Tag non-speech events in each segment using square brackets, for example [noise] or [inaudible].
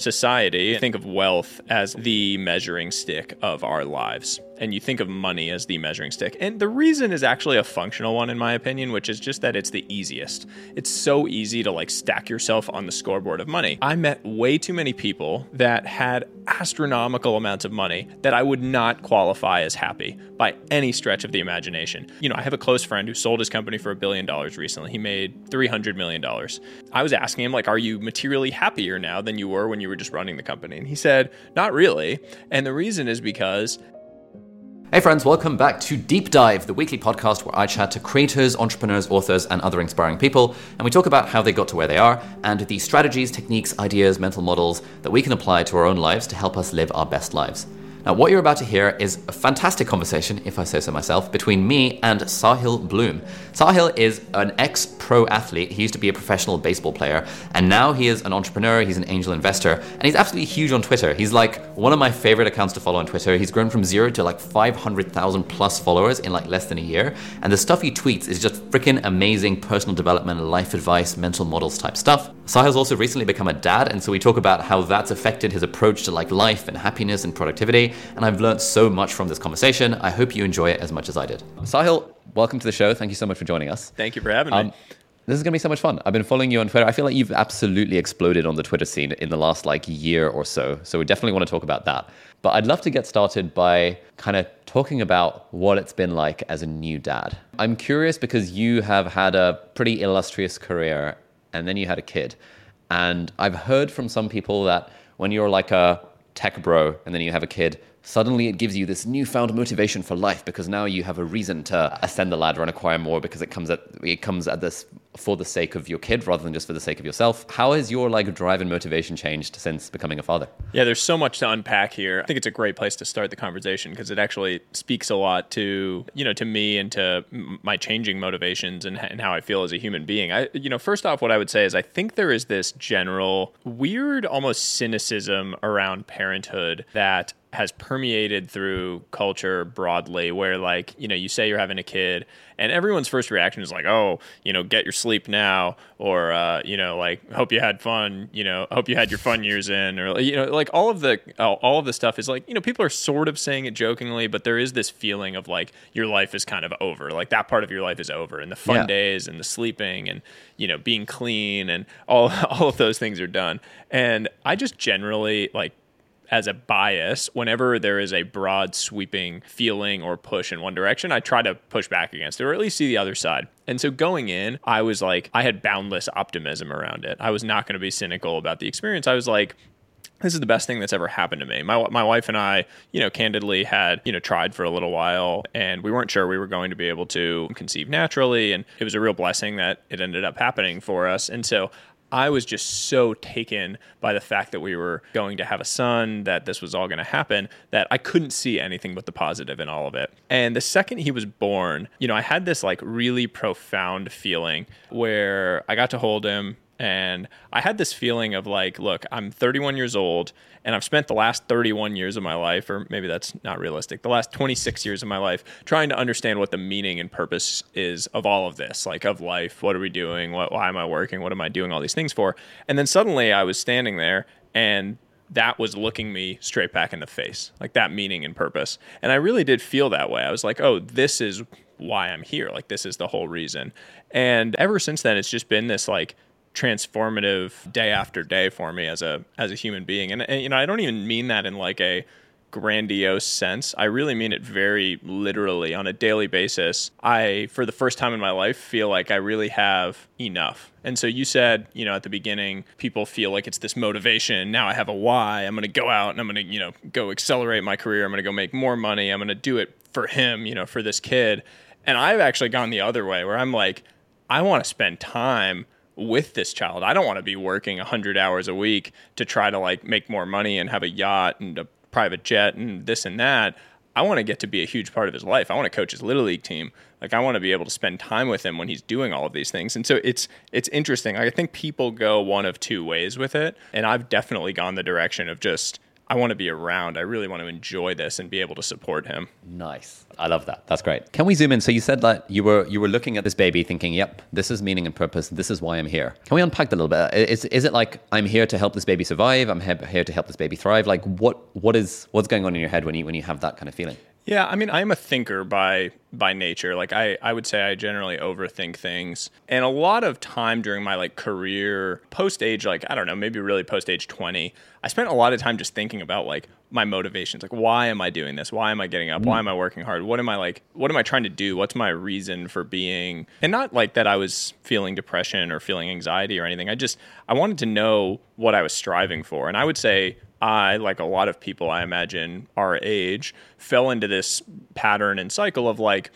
society think of wealth as the measuring stick of our lives and you think of money as the measuring stick. And the reason is actually a functional one in my opinion which is just that it's the easiest. It's so easy to like stack yourself on the scoreboard of money. I met way too many people that had astronomical amounts of money that i would not qualify as happy by any stretch of the imagination. You know i have a close friend who sold his company for a billion dollars recently. He made 300 million dollars. I was asking him like are you materially happier now than you were when you were just running the company? And he said, Not really. And the reason is because Hey, friends, welcome back to Deep Dive, the weekly podcast where I chat to creators, entrepreneurs, authors, and other inspiring people, and we talk about how they got to where they are and the strategies, techniques, ideas, mental models that we can apply to our own lives to help us live our best lives. Now, what you're about to hear is a fantastic conversation, if I say so myself, between me and Sahil Bloom. Sahil is an ex pro athlete. He used to be a professional baseball player, and now he is an entrepreneur. He's an angel investor, and he's absolutely huge on Twitter. He's like one of my favorite accounts to follow on Twitter. He's grown from zero to like 500,000 plus followers in like less than a year, and the stuff he tweets is just freaking amazing personal development, life advice, mental models type stuff. Sahil's also recently become a dad, and so we talk about how that's affected his approach to like life and happiness and productivity and I've learned so much from this conversation. I hope you enjoy it as much as I did. Sahil, welcome to the show. Thank you so much for joining us. Thank you for having um, me. This is going to be so much fun. I've been following you on Twitter. I feel like you've absolutely exploded on the Twitter scene in the last like year or so. So we definitely want to talk about that. But I'd love to get started by kind of talking about what it's been like as a new dad. I'm curious because you have had a pretty illustrious career and then you had a kid. And I've heard from some people that when you're like a tech bro and then you have a kid, suddenly it gives you this newfound motivation for life because now you have a reason to ascend the ladder and acquire more because it comes at it comes at this for the sake of your kid rather than just for the sake of yourself. How has your like drive and motivation changed since becoming a father? Yeah, there's so much to unpack here. I think it's a great place to start the conversation because it actually speaks a lot to, you know, to me and to my changing motivations and, and how I feel as a human being. I you know, first off what I would say is I think there is this general weird almost cynicism around parenthood that has permeated through culture broadly where like you know you say you're having a kid and everyone's first reaction is like oh you know get your sleep now or uh, you know like hope you had fun you know hope you had your fun years in or you know like all of the all of the stuff is like you know people are sort of saying it jokingly but there is this feeling of like your life is kind of over like that part of your life is over and the fun yeah. days and the sleeping and you know being clean and all [laughs] all of those things are done and i just generally like as a bias whenever there is a broad sweeping feeling or push in one direction i try to push back against it or at least see the other side and so going in i was like i had boundless optimism around it i was not going to be cynical about the experience i was like this is the best thing that's ever happened to me. My my wife and I, you know, candidly had, you know, tried for a little while and we weren't sure we were going to be able to conceive naturally and it was a real blessing that it ended up happening for us. And so I was just so taken by the fact that we were going to have a son, that this was all going to happen, that I couldn't see anything but the positive in all of it. And the second he was born, you know, I had this like really profound feeling where I got to hold him and I had this feeling of like, look, I'm 31 years old and I've spent the last 31 years of my life, or maybe that's not realistic, the last 26 years of my life trying to understand what the meaning and purpose is of all of this, like of life. What are we doing? What, why am I working? What am I doing all these things for? And then suddenly I was standing there and that was looking me straight back in the face, like that meaning and purpose. And I really did feel that way. I was like, oh, this is why I'm here. Like, this is the whole reason. And ever since then, it's just been this like, transformative day after day for me as a as a human being. And, and, you know I don't even mean that in like a grandiose sense. I really mean it very literally. On a daily basis I for the first time in my life feel like I really have enough. And so you said you know at the beginning people feel like it's this motivation. Now I have a why. I'm going to go out and I'm going to you know go accelerate my career. I'm going to go make more money. I'm going to do it for him you know for this kid. And I've actually gone the other way where I'm like I want to spend time with this child. I don't want to be working 100 hours a week to try to like make more money and have a yacht and a private jet and this and that. I want to get to be a huge part of his life. I want to coach his little league team. Like I want to be able to spend time with him when he's doing all of these things. And so it's it's interesting. I think people go one of two ways with it, and I've definitely gone the direction of just I want to be around. I really want to enjoy this and be able to support him. Nice. I love that. That's great. Can we zoom in? So you said that you were you were looking at this baby thinking, "Yep, this is meaning and purpose. This is why I'm here." Can we unpack that a little bit? Is is it like I'm here to help this baby survive? I'm here to help this baby thrive? Like what what is what's going on in your head when you when you have that kind of feeling? Yeah, I mean, I'm a thinker by by nature. Like I, I would say I generally overthink things. And a lot of time during my like career post age, like, I don't know, maybe really post age 20, I spent a lot of time just thinking about like my motivations. Like, why am I doing this? Why am I getting up? Why am I working hard? What am I like, what am I trying to do? What's my reason for being? And not like that I was feeling depression or feeling anxiety or anything. I just, I wanted to know what I was striving for. And I would say I, like a lot of people I imagine our age, fell into this pattern and cycle of like,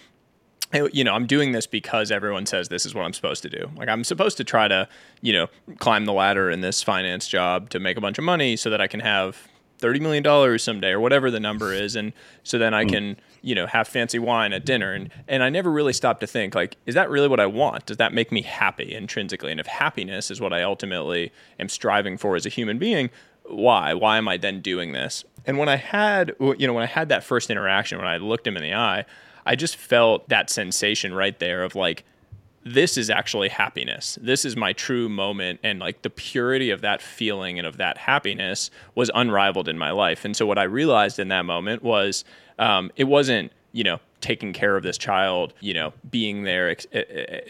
you know, I'm doing this because everyone says this is what I'm supposed to do. Like, I'm supposed to try to, you know, climb the ladder in this finance job to make a bunch of money so that I can have $30 million someday or whatever the number is. And so then I hmm. can, you know, have fancy wine at dinner. And, and I never really stopped to think, like, is that really what I want? Does that make me happy intrinsically? And if happiness is what I ultimately am striving for as a human being, why? Why am I then doing this? And when I had, you know, when I had that first interaction, when I looked him in the eye, I just felt that sensation right there of like, this is actually happiness. This is my true moment. And like the purity of that feeling and of that happiness was unrivaled in my life. And so what I realized in that moment was um, it wasn't, you know, taking care of this child, you know, being there,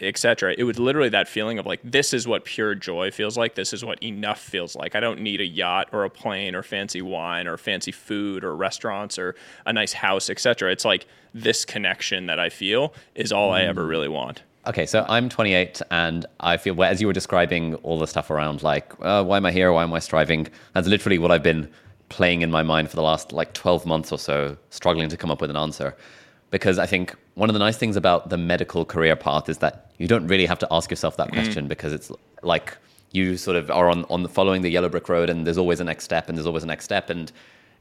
etc. It was literally that feeling of like, this is what pure joy feels like. This is what enough feels like. I don't need a yacht or a plane or fancy wine or fancy food or restaurants or a nice house, etc. It's like this connection that I feel is all. I ever mm. really want. Okay, so I'm 28, and I feel, as you were describing all the stuff around, like, uh, why am I here? Why am I striving? That's literally what I've been playing in my mind for the last like 12 months or so, struggling to come up with an answer because I think one of the nice things about the medical career path is that you don't really have to ask yourself that mm. question mm. because it's like you sort of are on, on the following the yellow brick road and there's always a next step and there's always a next step and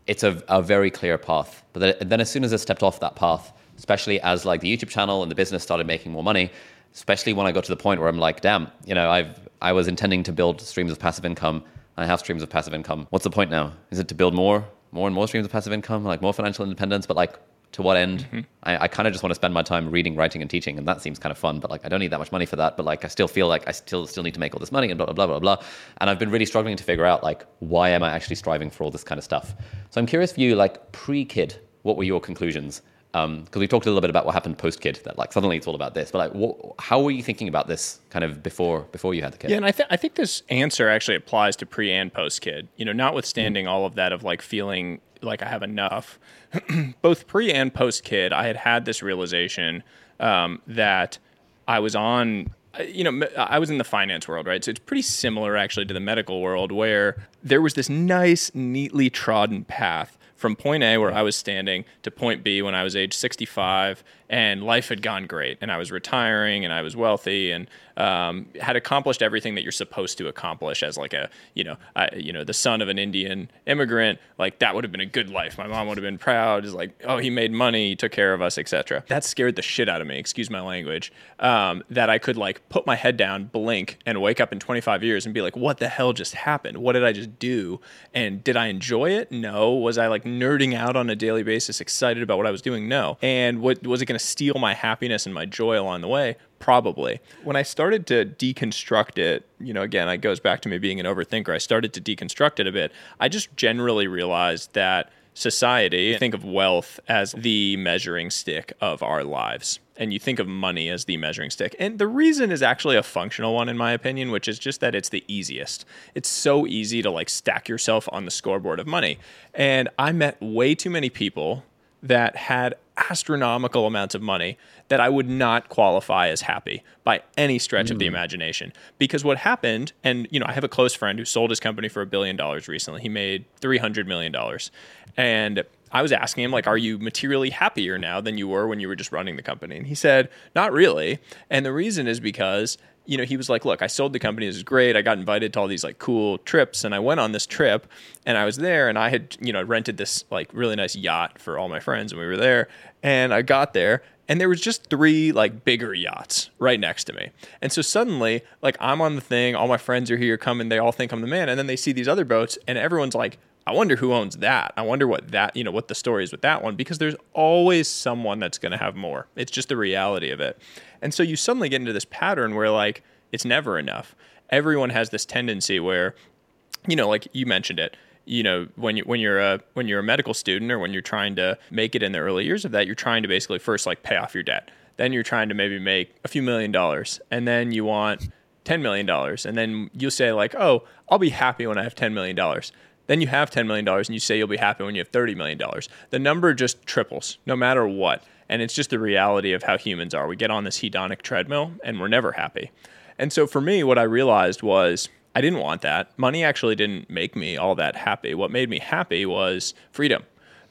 it's a, a very clear path. But then as soon as I stepped off that path, especially as like the YouTube channel and the business started making more money, especially when I got to the point where I'm like, damn, you know, I've I was intending to build streams of passive income. I have streams of passive income. What's the point now? Is it to build more, more and more streams of passive income, like more financial independence? But like, to what end? Mm-hmm. I, I kind of just want to spend my time reading, writing, and teaching, and that seems kind of fun. But like, I don't need that much money for that. But like, I still feel like I still still need to make all this money and blah blah blah blah blah. And I've been really struggling to figure out like why am I actually striving for all this kind of stuff. So I'm curious for you, like pre-kid, what were your conclusions? Because um, we talked a little bit about what happened post-kid, that like suddenly it's all about this. But like, how were you thinking about this kind of before before you had the kid? Yeah, and I think I think this answer actually applies to pre and post-kid. You know, notwithstanding mm-hmm. all of that of like feeling like I have enough. [clears throat] Both pre and post kid, I had had this realization um, that I was on. You know, I was in the finance world, right? So it's pretty similar actually to the medical world, where there was this nice, neatly trodden path from point A, where I was standing, to point B when I was age 65, and life had gone great, and I was retiring, and I was wealthy, and um, had accomplished everything that you're supposed to accomplish as like a you know I, you know the son of an Indian immigrant. Like that would have been a good life. My mom would have been proud. Is like oh he made money, he took care of us, etc. That scared the shit out of me. Excuse my language. Um, that I could like put my head down, blink, and wake up in 25 years and be like, what the hell just happened? What did I just do? And did I enjoy it? No. Was I like nerding out on a daily basis, excited about what I was doing? No. And what was it going to steal my happiness and my joy along the way? Probably. When I started to deconstruct it, you know, again, it goes back to me being an overthinker. I started to deconstruct it a bit. I just generally realized that society think of wealth as the measuring stick of our lives and you think of money as the measuring stick. And the reason is actually a functional one, in my opinion, which is just that it's the easiest. It's so easy to like stack yourself on the scoreboard of money. And I met way too many people that had astronomical amounts of money that I would not qualify as happy by any stretch mm. of the hmm. imagination. Because what happened, and you know, I have a close friend who sold his company for a billion dollars recently. He made three hundred million dollars, and I was asking him, like, are you materially happier now than you were when you were just running the company? And he said, not really. And the reason is because you know, he was like, look, I sold the company. This is great. I got invited to all these like cool trips. And I went on this trip and I was there and I had, you know, rented this like really nice yacht for all my friends and we were there. And I got there and there was just three like bigger yachts right next to me. And so suddenly, like I'm on the thing, all my friends are here coming, they all think I'm the man. And then they see these other boats and everyone's like, I wonder who owns that. I wonder what that, you know, what the story is with that one because there's always someone that's going to have more. It's just the reality of it. And so you suddenly get into this pattern where like it's never enough. Everyone has this tendency where you know, like you mentioned it, you know, when you when you're a when you're a medical student or when you're trying to make it in the early years of that, you're trying to basically first like pay off your debt. Then you're trying to maybe make a few million dollars and then you want 10 million dollars and then you'll say like, "Oh, I'll be happy when I have 10 million dollars." Then you have $10 million and you say you'll be happy when you have $30 million. The number just triples no matter what. And it's just the reality of how humans are. We get on this hedonic treadmill and we're never happy. And so for me, what I realized was I didn't want that. Money actually didn't make me all that happy. What made me happy was freedom.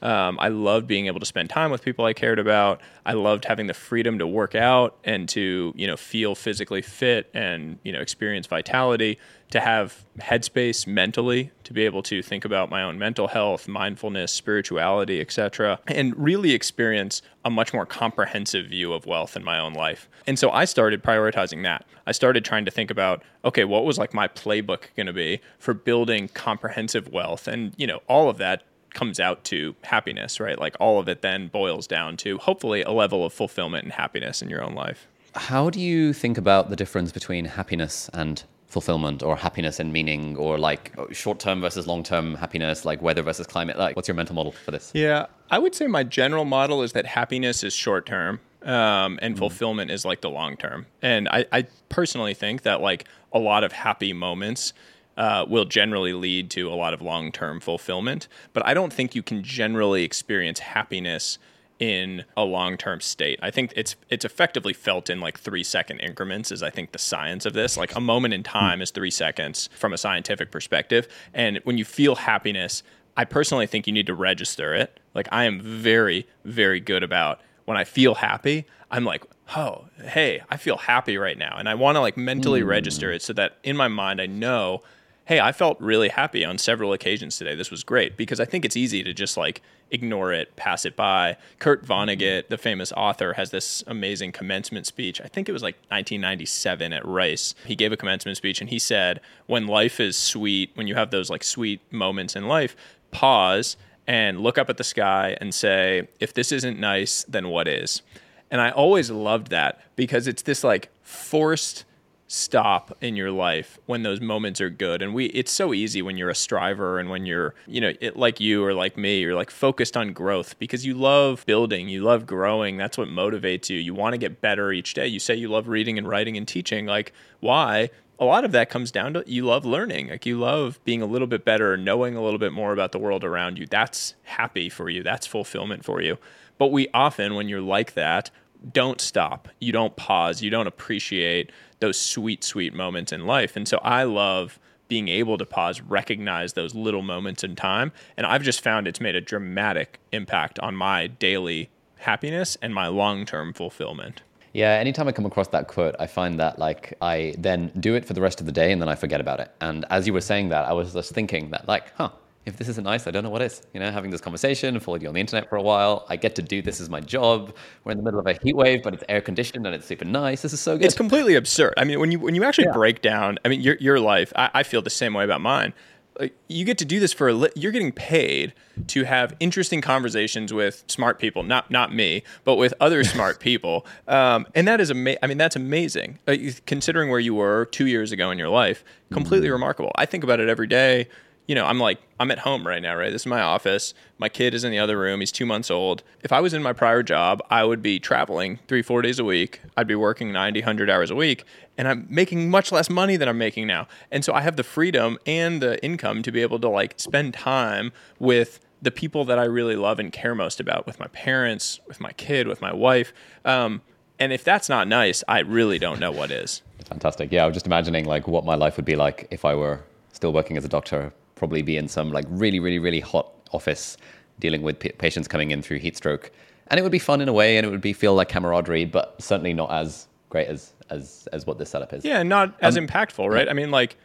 Um, I loved being able to spend time with people I cared about. I loved having the freedom to work out and to you know feel physically fit and you know experience vitality. To have headspace mentally to be able to think about my own mental health, mindfulness, spirituality, etc., and really experience a much more comprehensive view of wealth in my own life. And so I started prioritizing that. I started trying to think about okay, what was like my playbook going to be for building comprehensive wealth, and you know all of that comes out to happiness, right? Like all of it then boils down to hopefully a level of fulfillment and happiness in your own life. How do you think about the difference between happiness and fulfillment or happiness and meaning or like short term versus long term happiness, like weather versus climate? Like, what's your mental model for this? Yeah, I would say my general model is that happiness is short term um, and mm. fulfillment is like the long term. And I, I personally think that like a lot of happy moments uh, will generally lead to a lot of long term fulfillment. But I don't think you can generally experience happiness in a long term state. I think it's it's effectively felt in like three second increments is I think the science of this. Like a moment in time is three seconds from a scientific perspective. And when you feel happiness, I personally think you need to register it. Like I am very, very good about when I feel happy, I'm like, oh, hey, I feel happy right now. And I want to like mentally mm. register it so that in my mind I know hey, I felt really happy on several occasions today. This was great because I think it's easy to just like ignore it, pass it by. Kurt Vonnegut, mm-hmm. the famous author, has this amazing commencement speech. I think it was like 1997 at Rice. He gave a commencement speech and he said, when life is sweet, when you have those like sweet moments in life, pause and look up at the sky and say, if this isn't nice, then what is? And I always loved that because it's this like forced stop in your life when those moments are good. And we it's so easy when you're a striver and when you're you know it, like you or like me you're like focused on growth because you love building you love growing. That's what motivates you. You want to get better each day. You say you love reading and writing and teaching. Like why? A lot of that comes down to you love learning. Like you love being a little bit better knowing a little bit more about the world around you. That's happy for you. That's fulfillment for you. But we often when you're like that don't stop. You don't pause. You don't appreciate those sweet, sweet moments in life. And so I love being able to pause, recognize those little moments in time. And I've just found it's made a dramatic impact on my daily happiness and my long term fulfillment. Yeah, anytime I come across that quote, I find that like I then do it for the rest of the day and then I forget about it. And as you were saying that, I was just thinking that like, huh, if this isn't nice, I don't know what is. You know, having this conversation, followed you on the internet for a while. I get to do this as my job. We're in the middle of a heat wave, but it's air conditioned and it's super nice. This is so good. It's completely absurd. I mean, when you when you actually yeah. break down, I mean, your your life. I, I, feel the same way about mine. Like, you get to do this for a li- you're getting paid to have interesting conversations with smart people, not not me, but with other [laughs] smart people, um, and that is amazing. I mean, that's amazing. Uh, considering where you were two years ago in your life, completely mm. remarkable. I think about it every day you know, I'm like, I'm at home right now, right? This is my office. My kid is in the other room. He's two months old. If I was in my prior job, I would be traveling three, four days a week. I'd be working 90, 100 hours a week, and I'm making much less money than I'm making now. And so I have the freedom and the income to be able to like spend time with the people that I really love and care most about, with my parents, with my kid, with my wife. Um, and if that's not nice, I really don't know what is. Fantastic. Yeah, I was just imagining like what my life would be like if I were still working as a doctor probably be in some like really, really, really hot office dealing with p- patients coming in through heat stroke. And it would be fun in a way, and it would be feel like camaraderie, but certainly not as great as as as what this setup is. Yeah, not as um, impactful, right? Yeah. I mean, like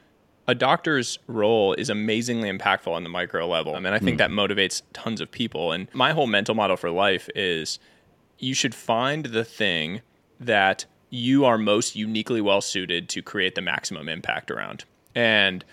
a doctor's role is amazingly impactful on the micro level. I mean, I think mm. that motivates tons of people. And my whole mental model for life is you should find the thing that you are most uniquely well suited to create the maximum impact around. And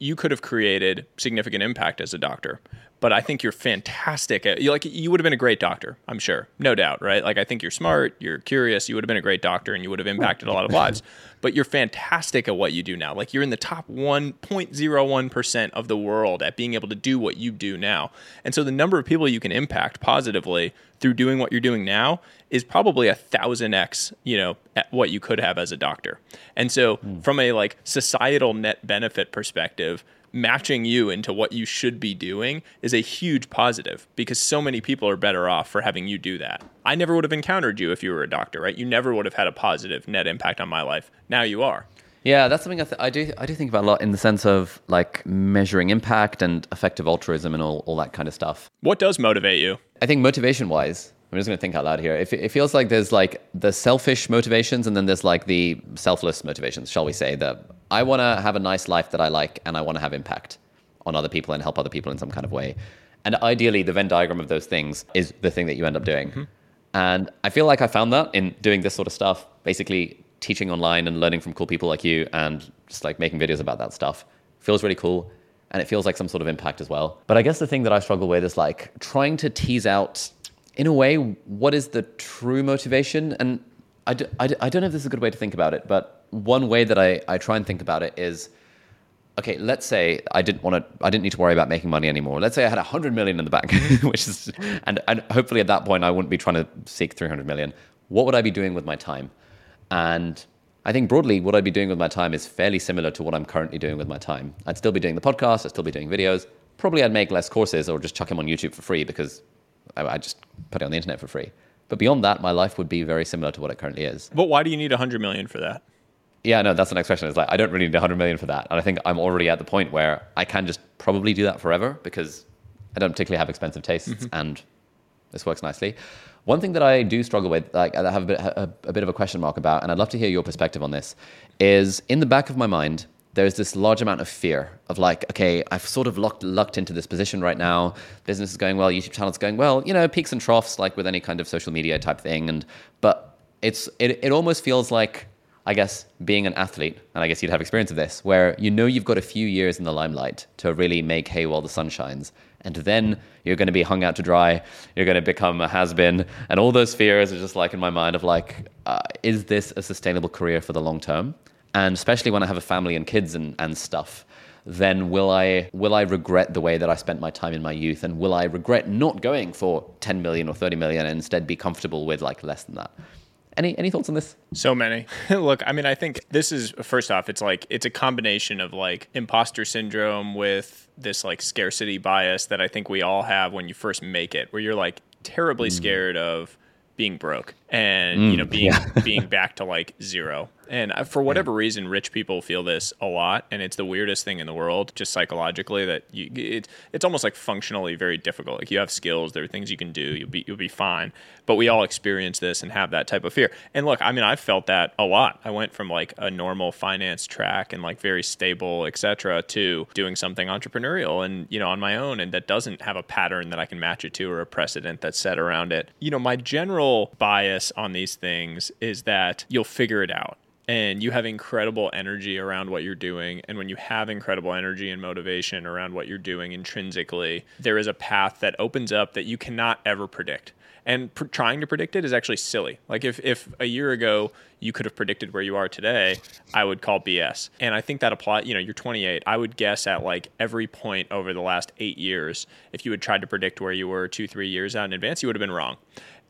you could have created significant impact as a doctor but I think you're fantastic at you like you would have been a great doctor, I'm sure. No doubt, right? Like I think you're smart, you're curious, you would have been a great doctor and you would have impacted a lot of lives. [laughs] But you're fantastic at what you do now. Like you're in the top 1.01% of the world at being able to do what you do now. And so the number of people you can impact positively through doing what you're doing now is probably a thousand X, you know, at what you could have as a doctor. And so mm. from a like societal net benefit perspective, matching you into what you should be doing is a huge positive because so many people are better off for having you do that. I never would have encountered you if you were a doctor, right? You never would have had a positive net impact on my life. Now you are. Yeah, that's something I, th- I do. I do think about a lot in the sense of like measuring impact and effective altruism and all, all that kind of stuff. What does motivate you? I think motivation wise, I'm just going to think out loud here. It, it feels like there's like the selfish motivations and then there's like the selfless motivations, shall we say, that I want to have a nice life that I like and I want to have impact on other people and help other people in some kind of way. And ideally, the Venn diagram of those things is the thing that you end up doing. Mm-hmm. And I feel like I found that in doing this sort of stuff, basically teaching online and learning from cool people like you and just like making videos about that stuff. Feels really cool and it feels like some sort of impact as well. But I guess the thing that I struggle with is like trying to tease out in a way, what is the true motivation? And I, do, I, I don't know if this is a good way to think about it, but one way that I, I try and think about it is okay, let's say I didn't want to, I didn't need to worry about making money anymore. Let's say I had 100 million in the bank, [laughs] which is, and, and hopefully at that point I wouldn't be trying to seek 300 million. What would I be doing with my time? And I think broadly, what I'd be doing with my time is fairly similar to what I'm currently doing with my time. I'd still be doing the podcast, I'd still be doing videos. Probably I'd make less courses or just chuck them on YouTube for free because I, I just put it on the internet for free. But beyond that, my life would be very similar to what it currently is. But why do you need 100 million for that? Yeah, no, that's the next question. It's like I don't really need 100 million for that, and I think I'm already at the point where I can just probably do that forever because I don't particularly have expensive tastes, mm-hmm. and this works nicely. One thing that I do struggle with, like I have a bit, a, a bit of a question mark about, and I'd love to hear your perspective on this, is in the back of my mind, there's this large amount of fear of like, okay, I've sort of lucked, lucked into this position right now. Business is going well, YouTube channel's going well, you know, peaks and troughs like with any kind of social media type thing. And but it's it, it almost feels like, I guess, being an athlete, and I guess you'd have experience of this, where you know you've got a few years in the limelight to really make hay while the sun shines. And then you're going to be hung out to dry. You're going to become a has been. And all those fears are just like in my mind of like, uh, is this a sustainable career for the long term? And especially when I have a family and kids and, and stuff, then will I will I regret the way that I spent my time in my youth, and will I regret not going for 10 million or 30 million and instead be comfortable with like less than that? Any any thoughts on this? So many. [laughs] Look, I mean, I think this is first off, it's like it's a combination of like imposter syndrome with this like scarcity bias that I think we all have when you first make it, where you're like terribly mm. scared of being broke and mm, you know being yeah. [laughs] being back to like zero and for whatever reason, rich people feel this a lot, and it's the weirdest thing in the world, just psychologically. That you, it, it's almost like functionally very difficult. Like you have skills, there are things you can do, you'll be you'll be fine. But we all experience this and have that type of fear. And look, I mean, I felt that a lot. I went from like a normal finance track and like very stable, etc., to doing something entrepreneurial and you know on my own, and that doesn't have a pattern that I can match it to or a precedent that's set around it. You know, my general bias on these things is that you'll figure it out and you have incredible energy around what you're doing. And when you have incredible energy and motivation around what you're doing intrinsically, there is a path that opens up that you cannot ever predict. And pr- trying to predict it is actually silly. Like if, if a year ago you could have predicted where you are today, I would call BS. And I think that apply. You know, you're 28. I would guess at like every point over the last eight years, if you had tried to predict where you were two, three years out in advance, you would have been wrong.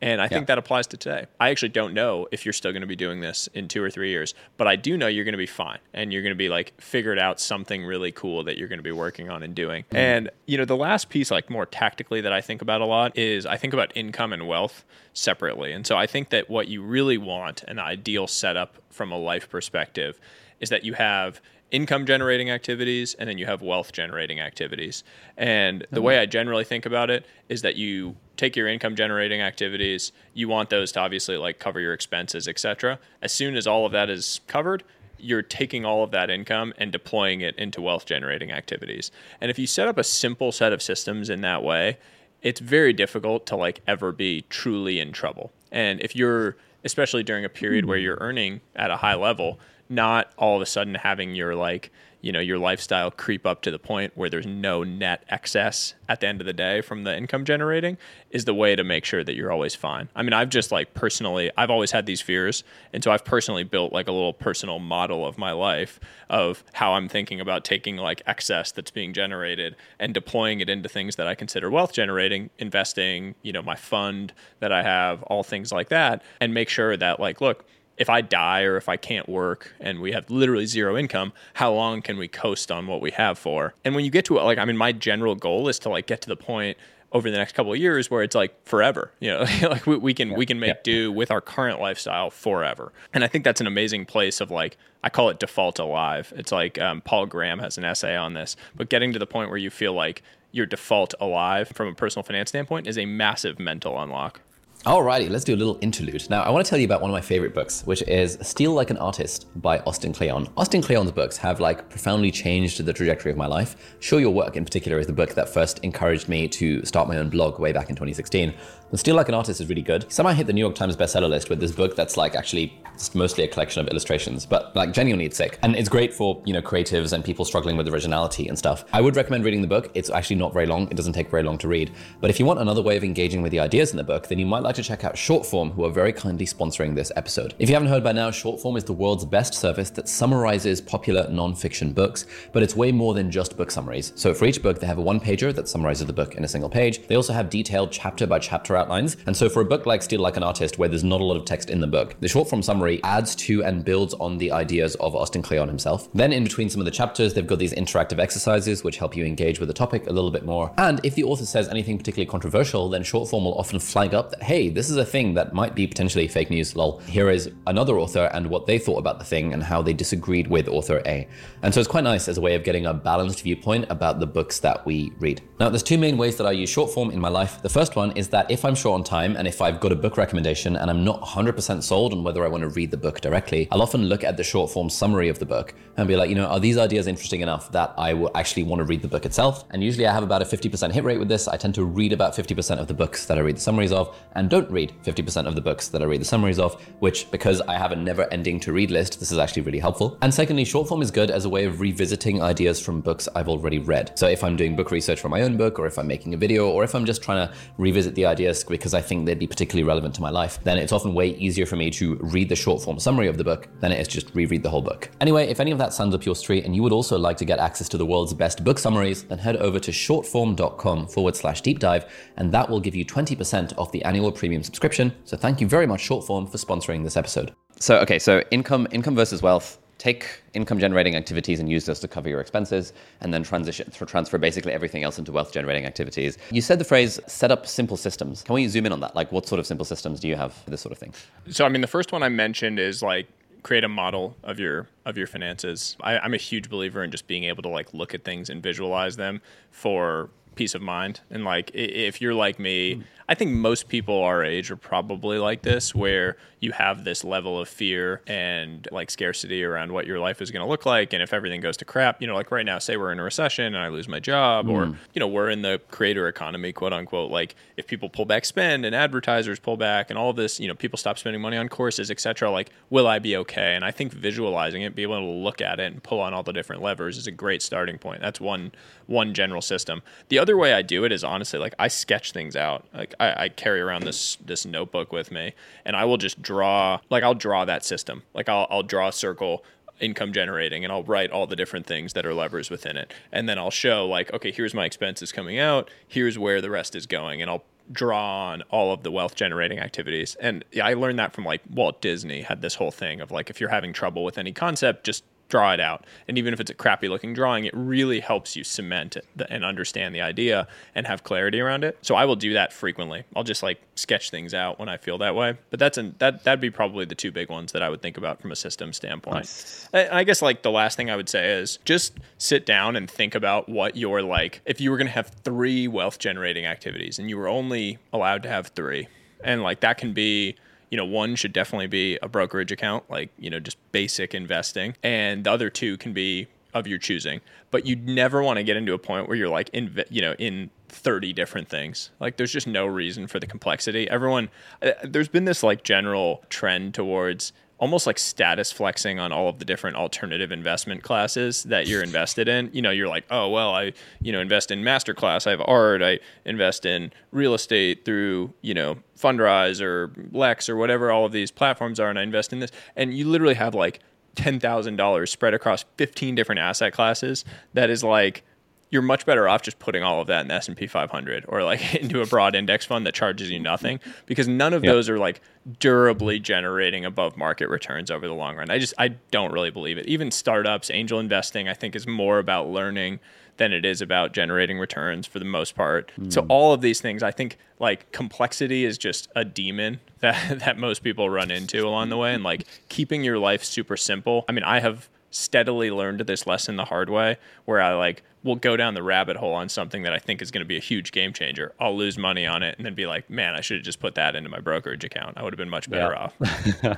And I yeah. think that applies to today. I actually don't know if you're still going to be doing this in two or three years, but I do know you're going to be fine and you're going to be like figured out something really cool that you're going to be working on and doing. Mm-hmm. And, you know, the last piece, like more tactically, that I think about a lot is I think about income and wealth separately. And so I think that what you really want, an ideal setup from a life perspective, is that you have income generating activities and then you have wealth generating activities. And the mm-hmm. way I generally think about it is that you take your income generating activities, you want those to obviously like cover your expenses, etc. As soon as all of that is covered, you're taking all of that income and deploying it into wealth generating activities. And if you set up a simple set of systems in that way, it's very difficult to like ever be truly in trouble. And if you're especially during a period where mm-hmm. you're earning at a high level, not all of a sudden having your like you know your lifestyle creep up to the point where there's no net excess at the end of the day from the income generating is the way to make sure that you're always fine. I mean, I've just like personally, I've always had these fears, and so I've personally built like a little personal model of my life of how I'm thinking about taking like excess that's being generated and deploying it into things that I consider wealth generating, investing, you know, my fund that I have, all things like that, and make sure that like look, if I die or if I can't work and we have literally zero income, how long can we coast on what we have for? And when you get to it, like, I mean, my general goal is to like get to the point over the next couple of years where it's like forever, you know, [laughs] like we, we can, yeah. we can make yeah. do with our current lifestyle forever. And I think that's an amazing place of like, I call it default alive. It's like um, Paul Graham has an essay on this, but getting to the point where you feel like your default alive from a personal finance standpoint is a massive mental unlock. Alrighty, let's do a little interlude. Now, I want to tell you about one of my favorite books, which is Steal Like an Artist by Austin Kleon. Austin Kleon's books have like profoundly changed the trajectory of my life. Show Your Work, in particular, is the book that first encouraged me to start my own blog way back in 2016. And Steal Like an Artist is really good. Somehow hit the New York Times bestseller list with this book that's like actually it's mostly a collection of illustrations, but like genuinely it's sick. And it's great for, you know, creatives and people struggling with originality and stuff. I would recommend reading the book. It's actually not very long. It doesn't take very long to read. But if you want another way of engaging with the ideas in the book, then you might like to check out Shortform, who are very kindly sponsoring this episode. If you haven't heard by now, Shortform is the world's best service that summarizes popular nonfiction books, but it's way more than just book summaries. So for each book, they have a one pager that summarizes the book in a single page. They also have detailed chapter by chapter outlines. And so for a book like Steal Like an Artist, where there's not a lot of text in the book, the shortform summary adds to and builds on the ideas of Austin Kleon himself. Then in between some of the chapters, they've got these interactive exercises which help you engage with the topic a little bit more. And if the author says anything particularly controversial, then shortform will often flag up that, hey, this is a thing that might be potentially fake news, lol. Here is another author and what they thought about the thing and how they disagreed with author A. And so it's quite nice as a way of getting a balanced viewpoint about the books that we read. Now, there's two main ways that I use short form in my life. The first one is that if I'm short on time and if I've got a book recommendation and I'm not 100% sold on whether I want to read the book directly, I'll often look at the short form summary of the book and be like, you know, are these ideas interesting enough that I will actually want to read the book itself? And usually I have about a 50% hit rate with this. I tend to read about 50% of the books that I read the summaries of and don't read 50% of the books that I read the summaries of, which because I have a never ending to read list, this is actually really helpful. And secondly, short form is good as a way of revisiting ideas from books I've already read. So if I'm doing book research for my own book, or if I'm making a video, or if I'm just trying to revisit the ideas because I think they'd be particularly relevant to my life, then it's often way easier for me to read the short form summary of the book than it is just reread the whole book. Anyway, if any of that sounds up your street and you would also like to get access to the world's best book summaries, then head over to shortform.com forward slash deep dive, and that will give you 20% off the annual premium subscription. So thank you very much, Shortform, for sponsoring this episode. So, okay, so income, income versus wealth take income generating activities and use those to cover your expenses and then transition transfer basically everything else into wealth generating activities you said the phrase set up simple systems can we zoom in on that like what sort of simple systems do you have for this sort of thing so i mean the first one i mentioned is like create a model of your of your finances I, i'm a huge believer in just being able to like look at things and visualize them for peace of mind and like if you're like me mm. I think most people our age are probably like this, where you have this level of fear and like scarcity around what your life is going to look like. And if everything goes to crap, you know, like right now, say we're in a recession and I lose my job, mm. or, you know, we're in the creator economy, quote unquote. Like if people pull back spend and advertisers pull back and all this, you know, people stop spending money on courses, etc. Like, will I be okay? And I think visualizing it, be able to look at it and pull on all the different levers is a great starting point. That's one one general system. The other way I do it is honestly like I sketch things out. Like I, I carry around this this notebook with me, and I will just draw like I'll draw that system. Like I'll I'll draw a circle income generating and I'll write all the different things that are levers within it. And then I'll show like, okay, here's my expenses coming out, here's where the rest is going. And I'll draw on all of the wealth generating activities. And I learned that from like Walt Disney had this whole thing of like if you're having trouble with any concept, just draw it out. And even if it's a crappy looking drawing, it really helps you cement it and understand the idea and have clarity around it. So I will do that frequently. I'll just like sketch things out when I feel that way. But that's an, that that'd be probably the two big ones that I would think about from a system standpoint. Nice. I guess like the last thing I would say is just sit down and think about what you're like if you were going to have three wealth generating activities and you were only allowed to have 3 and like that can be you know, one should definitely be a brokerage account, like, you know, just basic investing. And the other two can be of your choosing. But you'd never want to get into a point where you're like in, you know, in 30 different things. Like there's just no reason for the complexity. Everyone, uh, there's been this like general trend towards almost like status flexing on all of the different alternative investment classes that you're invested in. You know, you're like, oh well, I you know invest in masterclass, I have art, I invest in real estate through you know Fundrise or Lex or whatever all of these platforms are, and I invest in this, and you literally have like ten thousand dollars spread across fifteen different asset classes. That is like you're much better off just putting all of that in the S&P 500 or like [laughs] into a broad index fund that charges you nothing because none of yep. those are like durably generating above market returns over the long run. I just I don't really believe it. Even startups, angel investing, I think is more about learning than it is about generating returns for the most part. Mm. So all of these things, I think like complexity is just a demon [laughs] that that most people run into along the way and like keeping your life super simple. I mean, I have steadily learned this lesson the hard way where I like will go down the rabbit hole on something that I think is going to be a huge game changer. I'll lose money on it and then be like, man, I should have just put that into my brokerage account. I would have been much better yeah. off.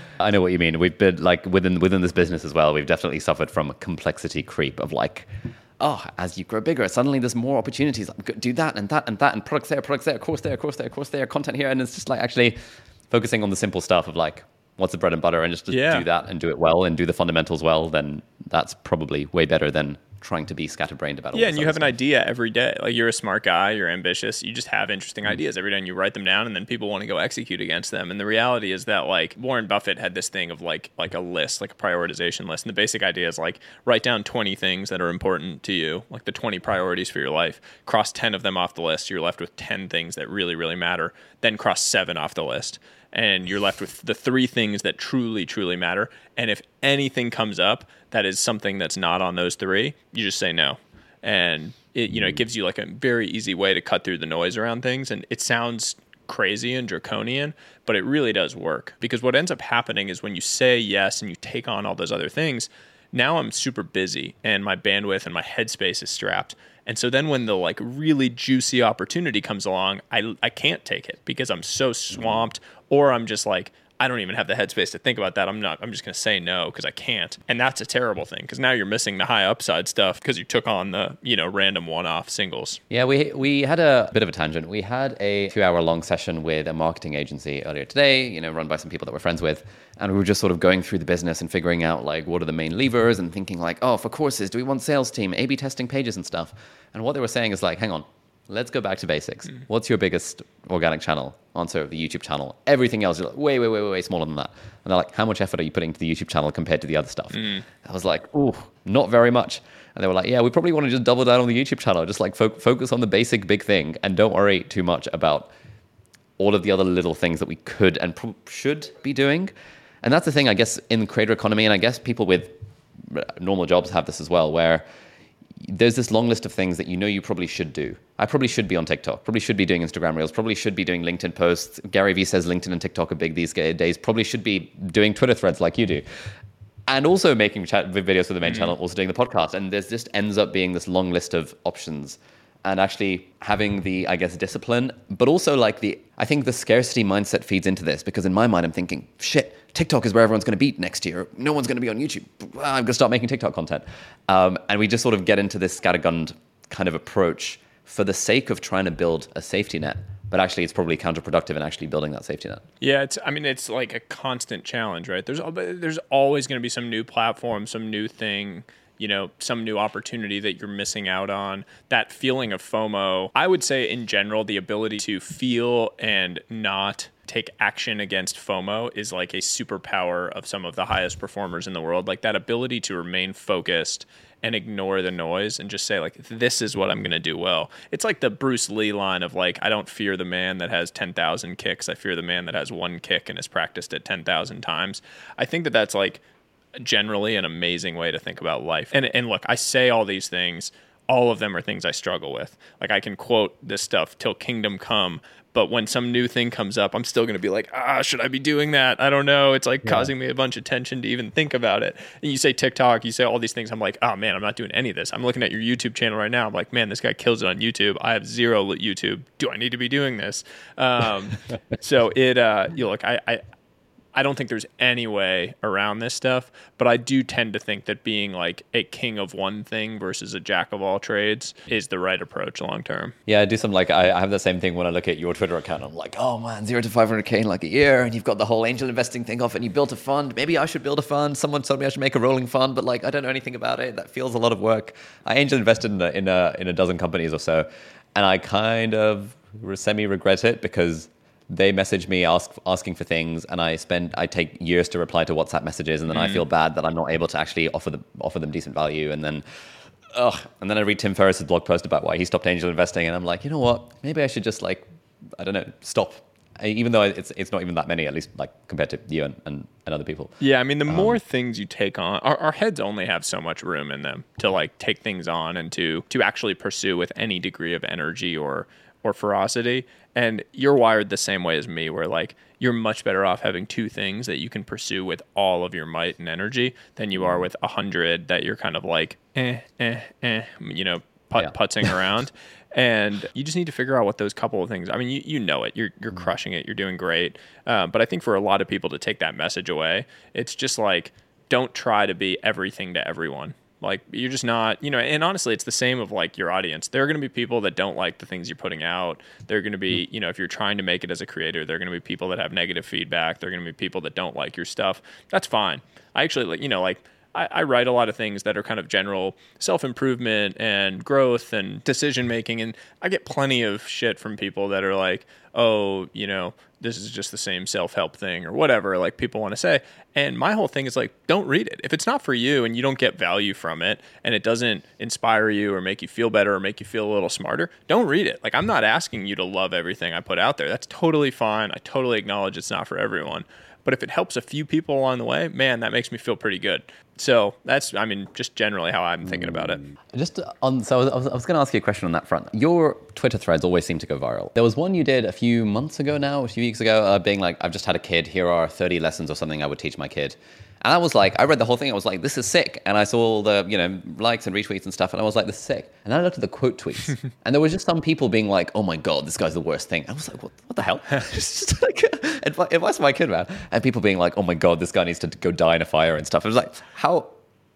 [laughs] I know what you mean. We've been like within within this business as well. We've definitely suffered from a complexity creep of like, oh, as you grow bigger, suddenly there's more opportunities. Like, do that and that and that and products there, products there, course there, course there, course there, content here, and it's just like actually focusing on the simple stuff of like what's the bread and butter and just, yeah. do that and do it well and do the fundamentals well, then that's probably way better than trying to be scatterbrained about yeah and you have stuff. an idea every day. Like you're a smart guy you're ambitious you just have interesting mm-hmm. ideas every day and you write them down and then people want to go execute against them. And the reality is that like warren buffett had this thing of like like a list like a prioritization list. And the basic idea is like write down 20 things that are important to you like the 20 priorities for your life. Cross 10 of them off the list you're left with 10 things that really really matter. Then cross 7 off the list and you're left with the three things that truly, truly matter. And if anything comes up that is something that's not on those three, you just say no. And it, you know, it gives you like a very easy way to cut through the noise around things. And it sounds crazy and draconian, but it really does work because what ends up happening is when you say yes and you take on all those other things, now I'm super busy and my bandwidth and my headspace is strapped. And so then when the like really juicy opportunity comes along, I, I can't take it because I'm so swamped or I'm just like, I don't even have the headspace to think about that. I'm not, I'm just going to say no because I can't. And that's a terrible thing because now you're missing the high upside stuff because you took on the, you know, random one off singles. Yeah, we, we had a bit of a tangent. We had a two hour long session with a marketing agency earlier today, you know, run by some people that we're friends with. And we were just sort of going through the business and figuring out like what are the main levers and thinking like, oh, for courses, do we want sales team, A B testing pages and stuff? And what they were saying is like, hang on, let's go back to basics. Mm. What's your biggest organic channel? Answer the YouTube channel. Everything else is like way, way, way, way, way smaller than that. And they're like, how much effort are you putting to the YouTube channel compared to the other stuff? Mm. I was like, oh, not very much. And they were like, yeah, we probably want to just double down on the YouTube channel, just like fo- focus on the basic big thing and don't worry too much about all of the other little things that we could and pro- should be doing. And that's the thing, I guess, in the creator economy, and I guess people with normal jobs have this as well, where there's this long list of things that you know you probably should do. I probably should be on TikTok, probably should be doing Instagram Reels, probably should be doing LinkedIn posts. Gary Vee says LinkedIn and TikTok are big these days, probably should be doing Twitter threads like you do. And also making chat videos for the main mm-hmm. channel, also doing the podcast. And there's just ends up being this long list of options and actually having the, I guess, discipline, but also like the, I think the scarcity mindset feeds into this because in my mind, I'm thinking, shit, TikTok is where everyone's going to be next year. No one's going to be on YouTube. I'm going to start making TikTok content. Um, and we just sort of get into this scattergun kind of approach for the sake of trying to build a safety net. But actually, it's probably counterproductive in actually building that safety net. Yeah, it's. I mean, it's like a constant challenge, right? There's there's always going to be some new platform, some new thing you know, some new opportunity that you're missing out on. That feeling of FOMO, I would say in general, the ability to feel and not take action against FOMO is like a superpower of some of the highest performers in the world. Like that ability to remain focused and ignore the noise and just say like this is what I'm going to do well. It's like the Bruce Lee line of like I don't fear the man that has 10,000 kicks. I fear the man that has one kick and has practiced it 10,000 times. I think that that's like generally an amazing way to think about life. And and look, I say all these things, all of them are things I struggle with. Like I can quote this stuff till kingdom come, but when some new thing comes up, I'm still going to be like, ah, should I be doing that? I don't know. It's like yeah. causing me a bunch of tension to even think about it. And you say TikTok, you say all these things. I'm like, oh man, I'm not doing any of this. I'm looking at your YouTube channel right now. I'm like, man, this guy kills it on YouTube. I have zero YouTube. Do I need to be doing this? Um, [laughs] so it, uh, you look, I, I, I don't think there's any way around this stuff, but I do tend to think that being like a king of one thing versus a jack of all trades is the right approach long term. Yeah, I do some like I, I have the same thing when I look at your Twitter account. I'm like, oh man, zero to 500k in like a year, and you've got the whole angel investing thing off, and you built a fund. Maybe I should build a fund. Someone told me I should make a rolling fund, but like I don't know anything about it. That feels a lot of work. I angel invested in a, in a, in a dozen companies or so, and I kind of semi regret it because they message me ask, asking for things and i spend i take years to reply to whatsapp messages and then mm. i feel bad that i'm not able to actually offer them offer them decent value and then ugh, and then i read tim ferriss's blog post about why he stopped angel investing and i'm like you know what maybe i should just like i don't know stop even though it's it's not even that many, at least like compared to you and, and, and other people. Yeah, I mean, the um, more things you take on, our, our heads only have so much room in them to like take things on and to to actually pursue with any degree of energy or or ferocity. And you're wired the same way as me, where like you're much better off having two things that you can pursue with all of your might and energy than you are with a hundred that you're kind of like, eh, eh, eh, you know, put, yeah. putzing [laughs] around. and you just need to figure out what those couple of things. I mean, you, you know it. You're you're mm-hmm. crushing it. You're doing great. Uh, but I think for a lot of people to take that message away, it's just like don't try to be everything to everyone. Like you're just not, you know, and honestly, it's the same of like your audience. There are going to be people that don't like the things you're putting out. There are going to be, hmm. you know, if you're trying to make it as a creator, there are going to be people that have negative feedback. There are going to be people that don't like your stuff. That's fine. I actually like, you know, like I, I write a lot of things that are kind of general self improvement and growth and decision making, and I get plenty of shit from people that are like, "Oh, you know, this is just the same self help thing or whatever." Like people want to say, and my whole thing is like, don't read it if it's not for you and you don't get value from it, and it doesn't inspire you or make you feel better or make you feel a little smarter. Don't read it. Like I'm not asking you to love everything I put out there. That's totally fine. I totally acknowledge it's not for everyone. But if it helps a few people along the way, man, that makes me feel pretty good. So that's, I mean, just generally how I'm thinking about it. Just on, so I was, I was going to ask you a question on that front. Your Twitter threads always seem to go viral. There was one you did a few months ago now, a few weeks ago, uh, being like, I've just had a kid. Here are 30 lessons or something I would teach my kid. And I was like, I read the whole thing. I was like, this is sick. And I saw all the, you know, likes and retweets and stuff. And I was like, this is sick. And then I looked at the quote tweets. [laughs] and there was just some people being like, oh my God, this guy's the worst thing. I was like, what, what the hell? [laughs] just like [laughs] advice for my kid, man. And people being like, oh my God, this guy needs to go die in a fire and stuff. I was like, how,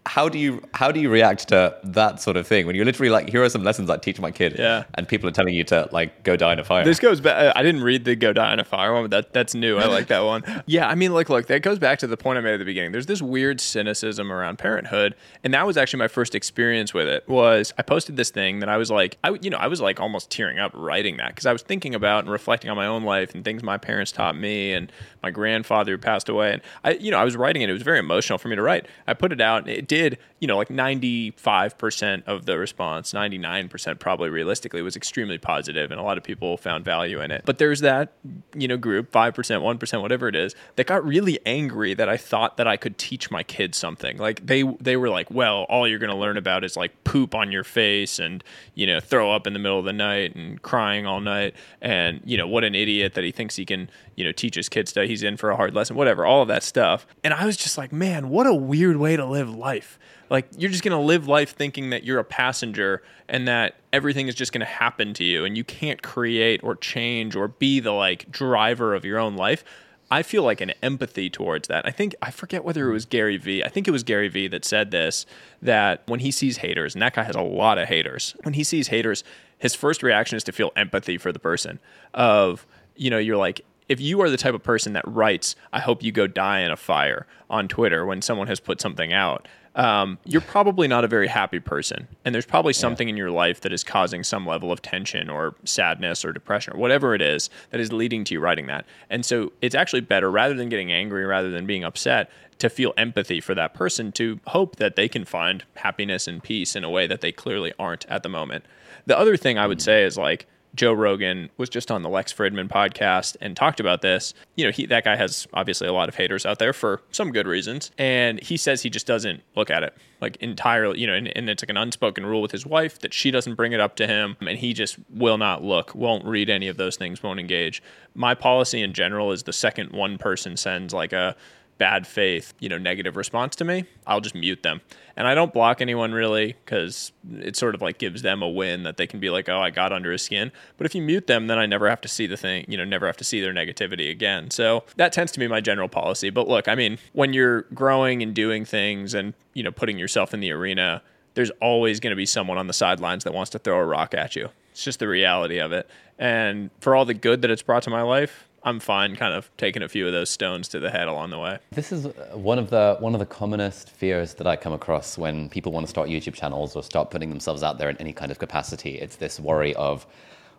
how do you how do you react to that sort of thing when you're literally like here are some lessons I teach my kid yeah. and people are telling you to like go die in a fire? This goes back uh, I didn't read the go die in a fire one but that that's new. I like that [laughs] one. Yeah I mean like look that goes back to the point I made at the beginning. There's this weird cynicism around parenthood and that was actually my first experience with it was I posted this thing that I was like I you know I was like almost tearing up writing that because I was thinking about and reflecting on my own life and things my parents taught me and my grandfather who passed away and I you know I was writing it. It was very emotional for me to write. I put it out and it did you know, like 95% of the response, 99% probably realistically was extremely positive and a lot of people found value in it. But there's that, you know, group, 5%, 1%, whatever it is, that got really angry that I thought that I could teach my kids something. Like they they were like, "Well, all you're going to learn about is like poop on your face and, you know, throw up in the middle of the night and crying all night and, you know, what an idiot that he thinks he can, you know, teach his kids that he's in for a hard lesson, whatever, all of that stuff." And I was just like, "Man, what a weird way to live life." Like you're just going to live life thinking that you're a passenger and that everything is just going to happen to you and you can't create or change or be the like driver of your own life. I feel like an empathy towards that. I think I forget whether it was Gary Vee. I think it was Gary Vee that said this that when he sees haters, and that guy has a lot of haters. When he sees haters, his first reaction is to feel empathy for the person of, you know, you're like if you are the type of person that writes, I hope you go die in a fire on Twitter when someone has put something out, um, you're probably not a very happy person. And there's probably something yeah. in your life that is causing some level of tension or sadness or depression or whatever it is that is leading to you writing that. And so it's actually better rather than getting angry, rather than being upset, to feel empathy for that person to hope that they can find happiness and peace in a way that they clearly aren't at the moment. The other thing I would mm. say is like, Joe Rogan was just on the Lex Fridman podcast and talked about this. You know, he that guy has obviously a lot of haters out there for some good reasons, and he says he just doesn't look at it like entirely. You know, and, and it's like an unspoken rule with his wife that she doesn't bring it up to him, and he just will not look, won't read any of those things, won't engage. My policy in general is the second one person sends like a bad faith, you know, negative response to me, I'll just mute them. And I don't block anyone really because it sort of like gives them a win that they can be like, oh, I got under his skin. But if you mute them, then I never have to see the thing, you know, never have to see their negativity again. So that tends to be my general policy. But look, I mean, when you're growing and doing things and, you know, putting yourself in the arena, there's always going to be someone on the sidelines that wants to throw a rock at you. It's just the reality of it. And for all the good that it's brought to my life, I'm fine kind of taking a few of those stones to the head along the way. This is uh, one of the one of the commonest fears that I come across when people want to start YouTube channels or start putting themselves out there in any kind of capacity. It's this worry of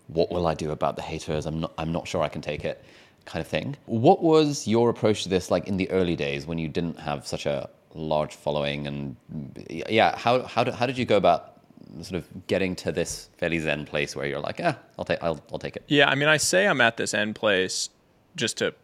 what will I do about the haters? I'm not I'm not sure I can take it kind of thing. What was your approach to this like in the early days when you didn't have such a large following and yeah, how how did, how did you go about sort of getting to this fairly zen place where you're like, yeah, I'll take I'll, I'll take it. Yeah, I mean, I say I'm at this end place just to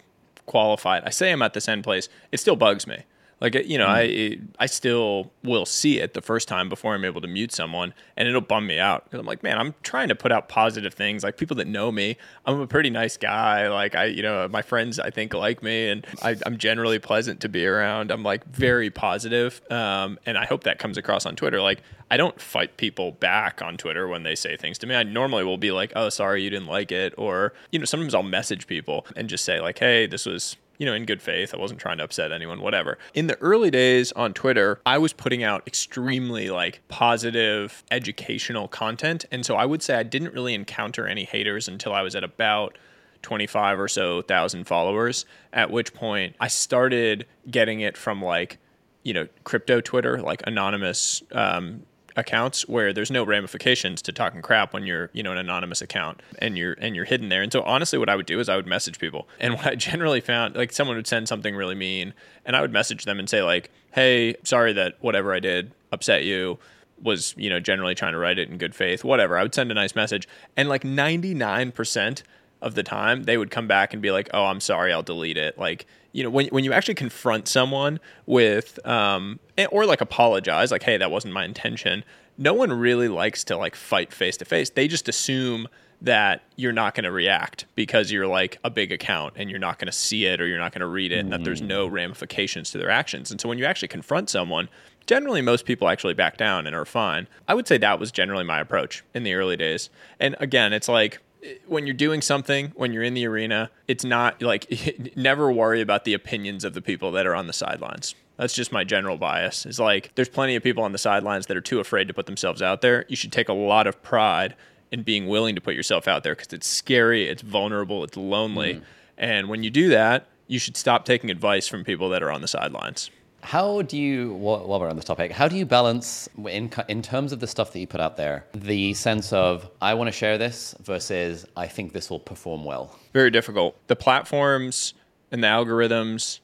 qualify it. I say I'm at this end place. It still bugs me. Like you know, mm. I I still will see it the first time before I'm able to mute someone, and it'll bum me out because I'm like, man, I'm trying to put out positive things. Like people that know me, I'm a pretty nice guy. Like I, you know, my friends I think like me, and I, am generally pleasant to be around. I'm like very positive, um, and I hope that comes across on Twitter. Like I don't fight people back on Twitter when they say things to me. I normally will be like, oh, sorry, you didn't like it, or you know, sometimes I'll message people and just say like, hey, this was you know, in good faith. I wasn't trying to upset anyone, whatever. In the early days on Twitter, I was putting out extremely like positive educational content. And so I would say I didn't really encounter any haters until I was at about 25 or so thousand followers, at which point I started getting it from like, you know, crypto Twitter, like anonymous um, accounts where there's no ramifications to talking crap when you're you know an anonymous account and you're and you're hidden there. And so honestly what i would do is i would message people. [laughs] And what i generally found like someone would send something really mean and i would message them and say like hey sorry that whatever i did upset you was you know generally trying to write it in good faith whatever. I would send a nice message. And like 99% of the time they would come back and be like oh i'm sorry i'll delete it. Like you know when, when you actually confront someone with um or like apologize like hey that wasn't my intention no one really likes to like fight face to face they just assume that you're not going to react because you're like a big account and you're not going to see it or you're not going to read it and that there's no mm. ramifications to their actions. And so when you actually confront someone generally most people actually back down and are fine. I would say that was generally my approach in the early days. And again it's like when you're doing something, when you're in the arena, it's not like [laughs] never worry about the opinions of the people that are on the sidelines. That's just my general bias. Is like there's plenty of people on the sidelines that are too afraid to put themselves out there. You should take a lot of pride in being willing to put yourself out there because it's scary, it's vulnerable, it's lonely. Mm. And when you do that, you should stop taking advice from people that are on the sidelines. How do you, while we're on this topic, how do you balance, in, in terms of the stuff that you put out there, the sense of, I want to share this versus I think this will perform well? Very difficult. The platforms and the algorithms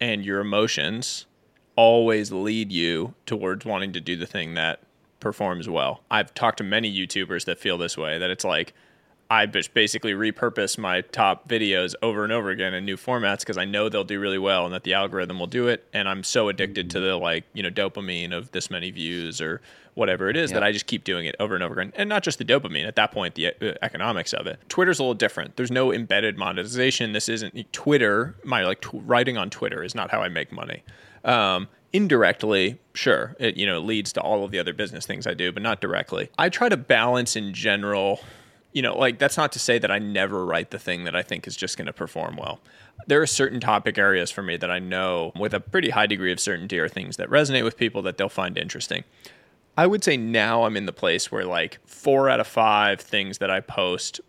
and your emotions always lead you towards wanting to do the thing that performs well. I've talked to many YouTubers that feel this way, that it's like, I basically repurpose my top videos over and over again in new formats because I know they'll do really well and that the algorithm will do it. And I'm so addicted to the like, you know, dopamine of this many views or whatever it is yeah. that I just keep doing it over and over again. And not just the dopamine, at that point, the uh, economics of it. Twitter's a little different. There's no embedded monetization. This isn't Twitter. My like t- writing on Twitter is not how I make money. Um, indirectly sure it you know leads to all of the other business things i do but not directly i try to balance in general you know, like that's not to say that I never write the thing that I think is just going to perform well. There are certain topic areas for me that I know with a pretty high degree of certainty are things that resonate with people that they'll find interesting. I would say now I'm in the place where like four out of five things that I post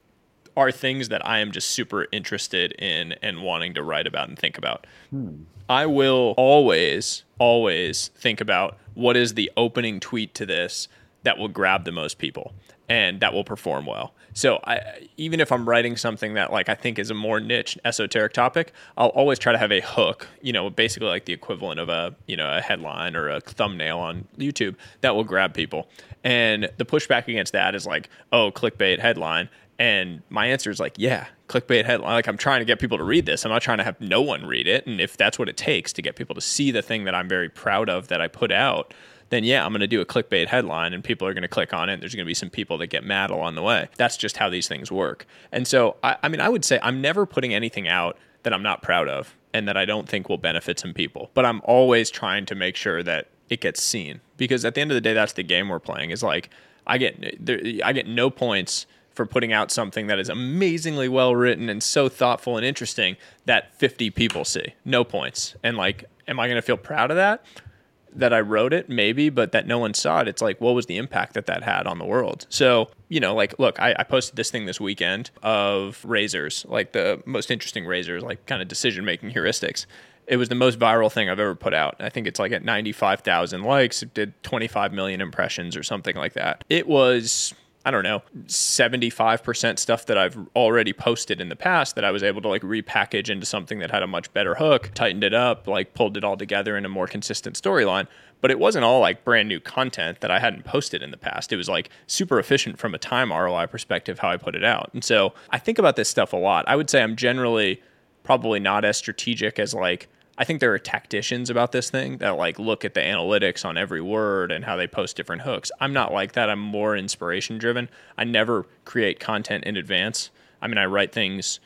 are things that I am just super interested in and wanting to write about and think about. Hmm. I will always, always think about what is the opening tweet to this that will grab the most people and that will perform well. So I, even if I'm writing something that like I think is a more niche esoteric topic, I'll always try to have a hook, you know, basically like the equivalent of a, you know, a headline or a thumbnail on YouTube that will grab people. And the pushback against that is like, oh, clickbait headline And my answer is like, yeah, clickbait headline. Like I'm trying to get people to read this. I'm not trying to have no one read it. And if that's what it takes to get people to see the thing that I'm very proud of that I put out, then yeah, I'm going to do a clickbait headline and people are going to click on it. And there's going to be some people that get mad along the way. That's just how these things work. And so, I, I mean, I would say I'm never putting anything out that I'm not proud of and that I don't think will benefit some people. But I'm always trying to make sure that it gets seen because at the end of the day, that's the game we're playing. Is like I get there, I get no points for putting out something that is amazingly well written and so thoughtful and interesting that 50 people see. No points. And like, am I going to feel proud of that? That I wrote it, maybe, but that no one saw it. It's like, what was the impact that that had on the world? So, you know, like, look, I, I posted this thing this weekend of razors, like the most interesting razors, like kind of decision making heuristics. It was the most viral thing I've ever put out. I think it's like at 95,000 likes. It did 25 million impressions or something like that. It was I don't know, 75% stuff that I've already posted in the past that I was able to like repackage into something that had a much better hook, tightened it up, like pulled it all together in a more consistent storyline. But it wasn't all like brand new content that I hadn't posted in the past. It was like super efficient from a time ROI perspective how I put it out. And so I think about this stuff a lot. I would say I'm generally probably not as strategic as like I think there are tacticians about this thing that like look at the analytics on every word and how they post different hooks. I'm not like that. I'm more inspiration driven. I never create content in advance. I mean, I write things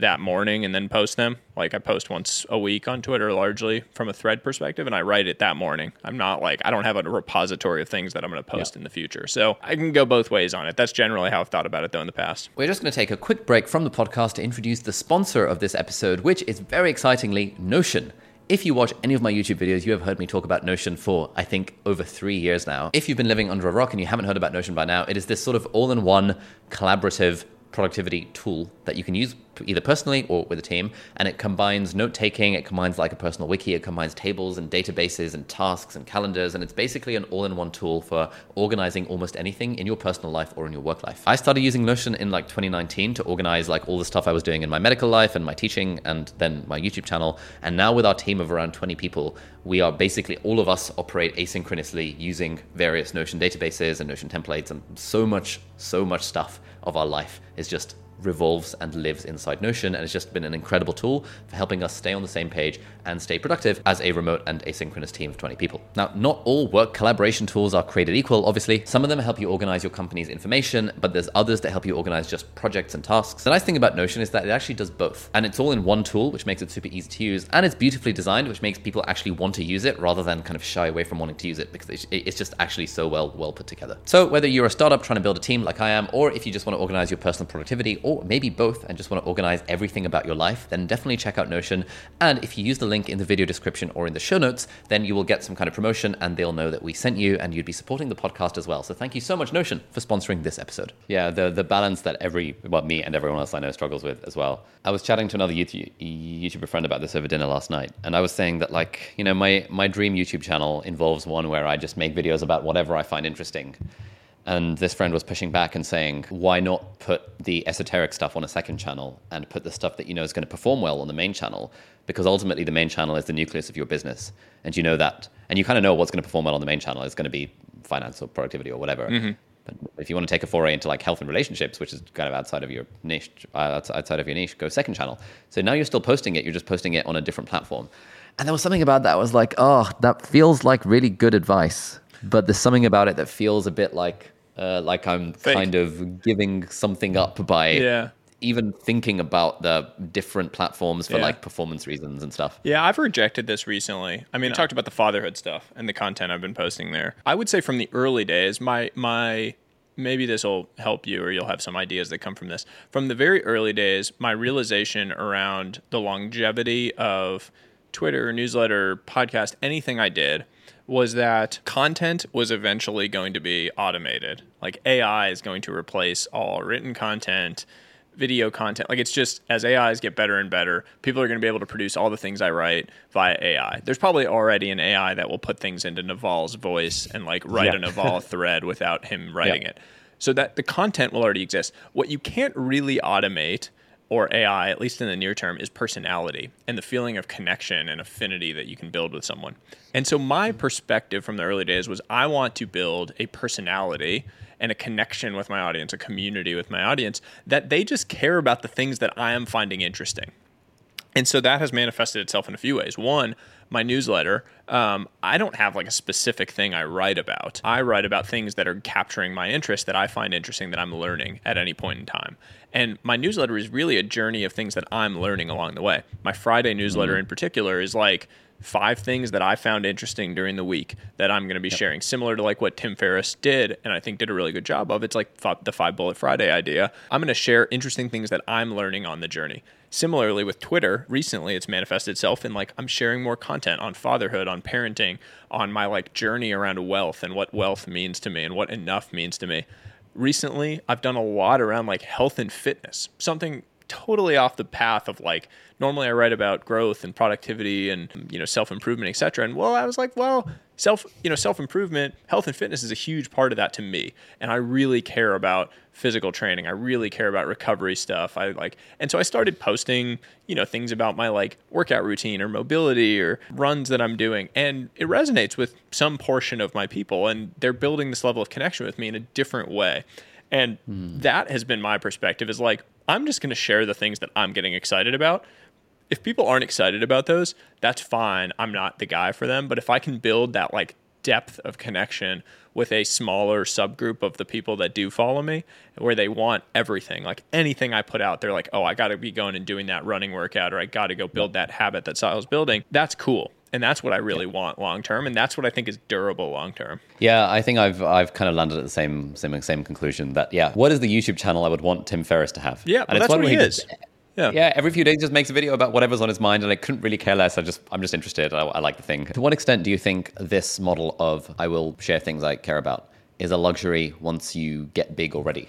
that morning and then post them. Like I post once a week on Twitter, largely from a thread perspective, and I write it that morning. I'm not like I don't have a repository of things that I'm going to post yeah. in the future. So I can go both ways on it. That's generally how I've thought about it though in the past. We're just going to take a quick break from the podcast to introduce the sponsor of this episode, which is very excitingly Notion. If you watch any of my YouTube videos, you have heard me talk about Notion for, I think, over three years now. If you've been living under a rock and you haven't heard about Notion by now, it is this sort of all in one collaborative productivity tool that you can use either personally or with a team. And it combines note taking, it combines like a personal wiki, it combines tables and databases and tasks and calendars. And it's basically an all in one tool for organizing almost anything in your personal life or in your work life. I started using Notion in like 2019 to organize like all the stuff I was doing in my medical life and my teaching and then my YouTube channel. And now with our team of around 20 people, we are basically all of us operate asynchronously using various Notion databases and Notion templates and so much, so much stuff of our life is just revolves and lives inside Notion, and it's just been an incredible tool for helping us stay on the same page and stay productive as a remote and asynchronous team of 20 people. Now, not all work collaboration tools are created equal, obviously. Some of them help you organize your company's information, but there's others that help you organize just projects and tasks. The nice thing about Notion is that it actually does both, and it's all in one tool, which makes it super easy to use, and it's beautifully designed, which makes people actually want to use it rather than kind of shy away from wanting to use it because it's just actually so well well put together. So whether you're a startup trying to build a team like I am, or if you just want to organize your personal productivity, or maybe both and just want to organize everything about your life, then definitely check out Notion. And if you use the link in the video description or in the show notes, then you will get some kind of promotion and they'll know that we sent you and you'd be supporting the podcast as well. So thank you so much, Notion, for sponsoring this episode. Yeah, the, the balance that every, well, me and everyone else I know struggles with as well. I was chatting to another YouTube, YouTuber friend about this over dinner last night, and I was saying that, like, you know, my, my dream YouTube channel involves one where I just make videos about whatever I find interesting. And this friend was pushing back and saying, why not put the esoteric stuff on a second channel and put the stuff that you know is going to perform well on the main channel? Because ultimately, the main channel is the nucleus of your business. And you know that. And you kind of know what's going to perform well on the main channel is going to be finance or productivity or whatever. Mm-hmm. But if you want to take a foray into like health and relationships, which is kind of outside of your niche, uh, outside of your niche, go second channel. So now you're still posting it, you're just posting it on a different platform. And there was something about that I was like, oh, that feels like really good advice. But there's something about it that feels a bit like uh, like I'm Fake. kind of giving something up by yeah. even thinking about the different platforms for yeah. like performance reasons and stuff. Yeah, I've rejected this recently. I mean, yeah. I talked about the fatherhood stuff and the content I've been posting there. I would say from the early days, my my maybe this will help you or you'll have some ideas that come from this. From the very early days, my realization around the longevity of Twitter, newsletter, podcast, anything I did was that content was eventually going to be automated. Like AI is going to replace all written content, video content. Like it's just as AIs get better and better, people are going to be able to produce all the things I write via AI. There's probably already an AI that will put things into Naval's voice and like write yeah. a [laughs] Naval thread without him writing yeah. it. So that the content will already exist. What you can't really automate or AI, at least in the near term, is personality and the feeling of connection and affinity that you can build with someone. And so, my perspective from the early days was I want to build a personality and a connection with my audience, a community with my audience, that they just care about the things that I am finding interesting. And so that has manifested itself in a few ways. One, my newsletter, um, I don't have like a specific thing I write about. I write about things that are capturing my interest that I find interesting that I'm learning at any point in time. And my newsletter is really a journey of things that I'm learning along the way. My Friday newsletter mm-hmm. in particular is like five things that I found interesting during the week that I'm going to be yep. sharing, similar to like what Tim Ferriss did, and I think did a really good job of. It's like the five bullet Friday idea. I'm going to share interesting things that I'm learning on the journey. Similarly with Twitter, recently it's manifested itself in like I'm sharing more content on fatherhood, on parenting, on my like journey around wealth and what wealth means to me and what enough means to me. Recently, I've done a lot around like health and fitness, something totally off the path of like normally I write about growth and productivity and you know self improvement, etc. And well, I was like, well, self you know self improvement, health and fitness is a huge part of that to me, and I really care about physical training. I really care about recovery stuff. I like, and so I started posting you know things about my like workout routine or mobility or runs that I'm doing, and it resonates with some portion of my people, and they're building this level of connection with me in a different way. And mm. that has been my perspective is like, I'm just going to share the things that I'm getting excited about. If people aren't excited about those, that's fine. I'm not the guy for them. But if I can build that like depth of connection with a smaller subgroup of the people that do follow me where they want everything like anything i put out they're like oh i got to be going and doing that running workout or i got to go build that habit that Sahil's building that's cool and that's what I really want long term, and that's what I think is durable long term. Yeah, I think I've I've kind of landed at the same same same conclusion that yeah, what is the YouTube channel I would want Tim Ferriss to have? Yeah, and well, it's that's what he is. Yeah. yeah, every few days just makes a video about whatever's on his mind, and I couldn't really care less. I just, I'm just interested. I, I, like the thing. To what extent do you think this model of I will share things I care about is a luxury once you get big already,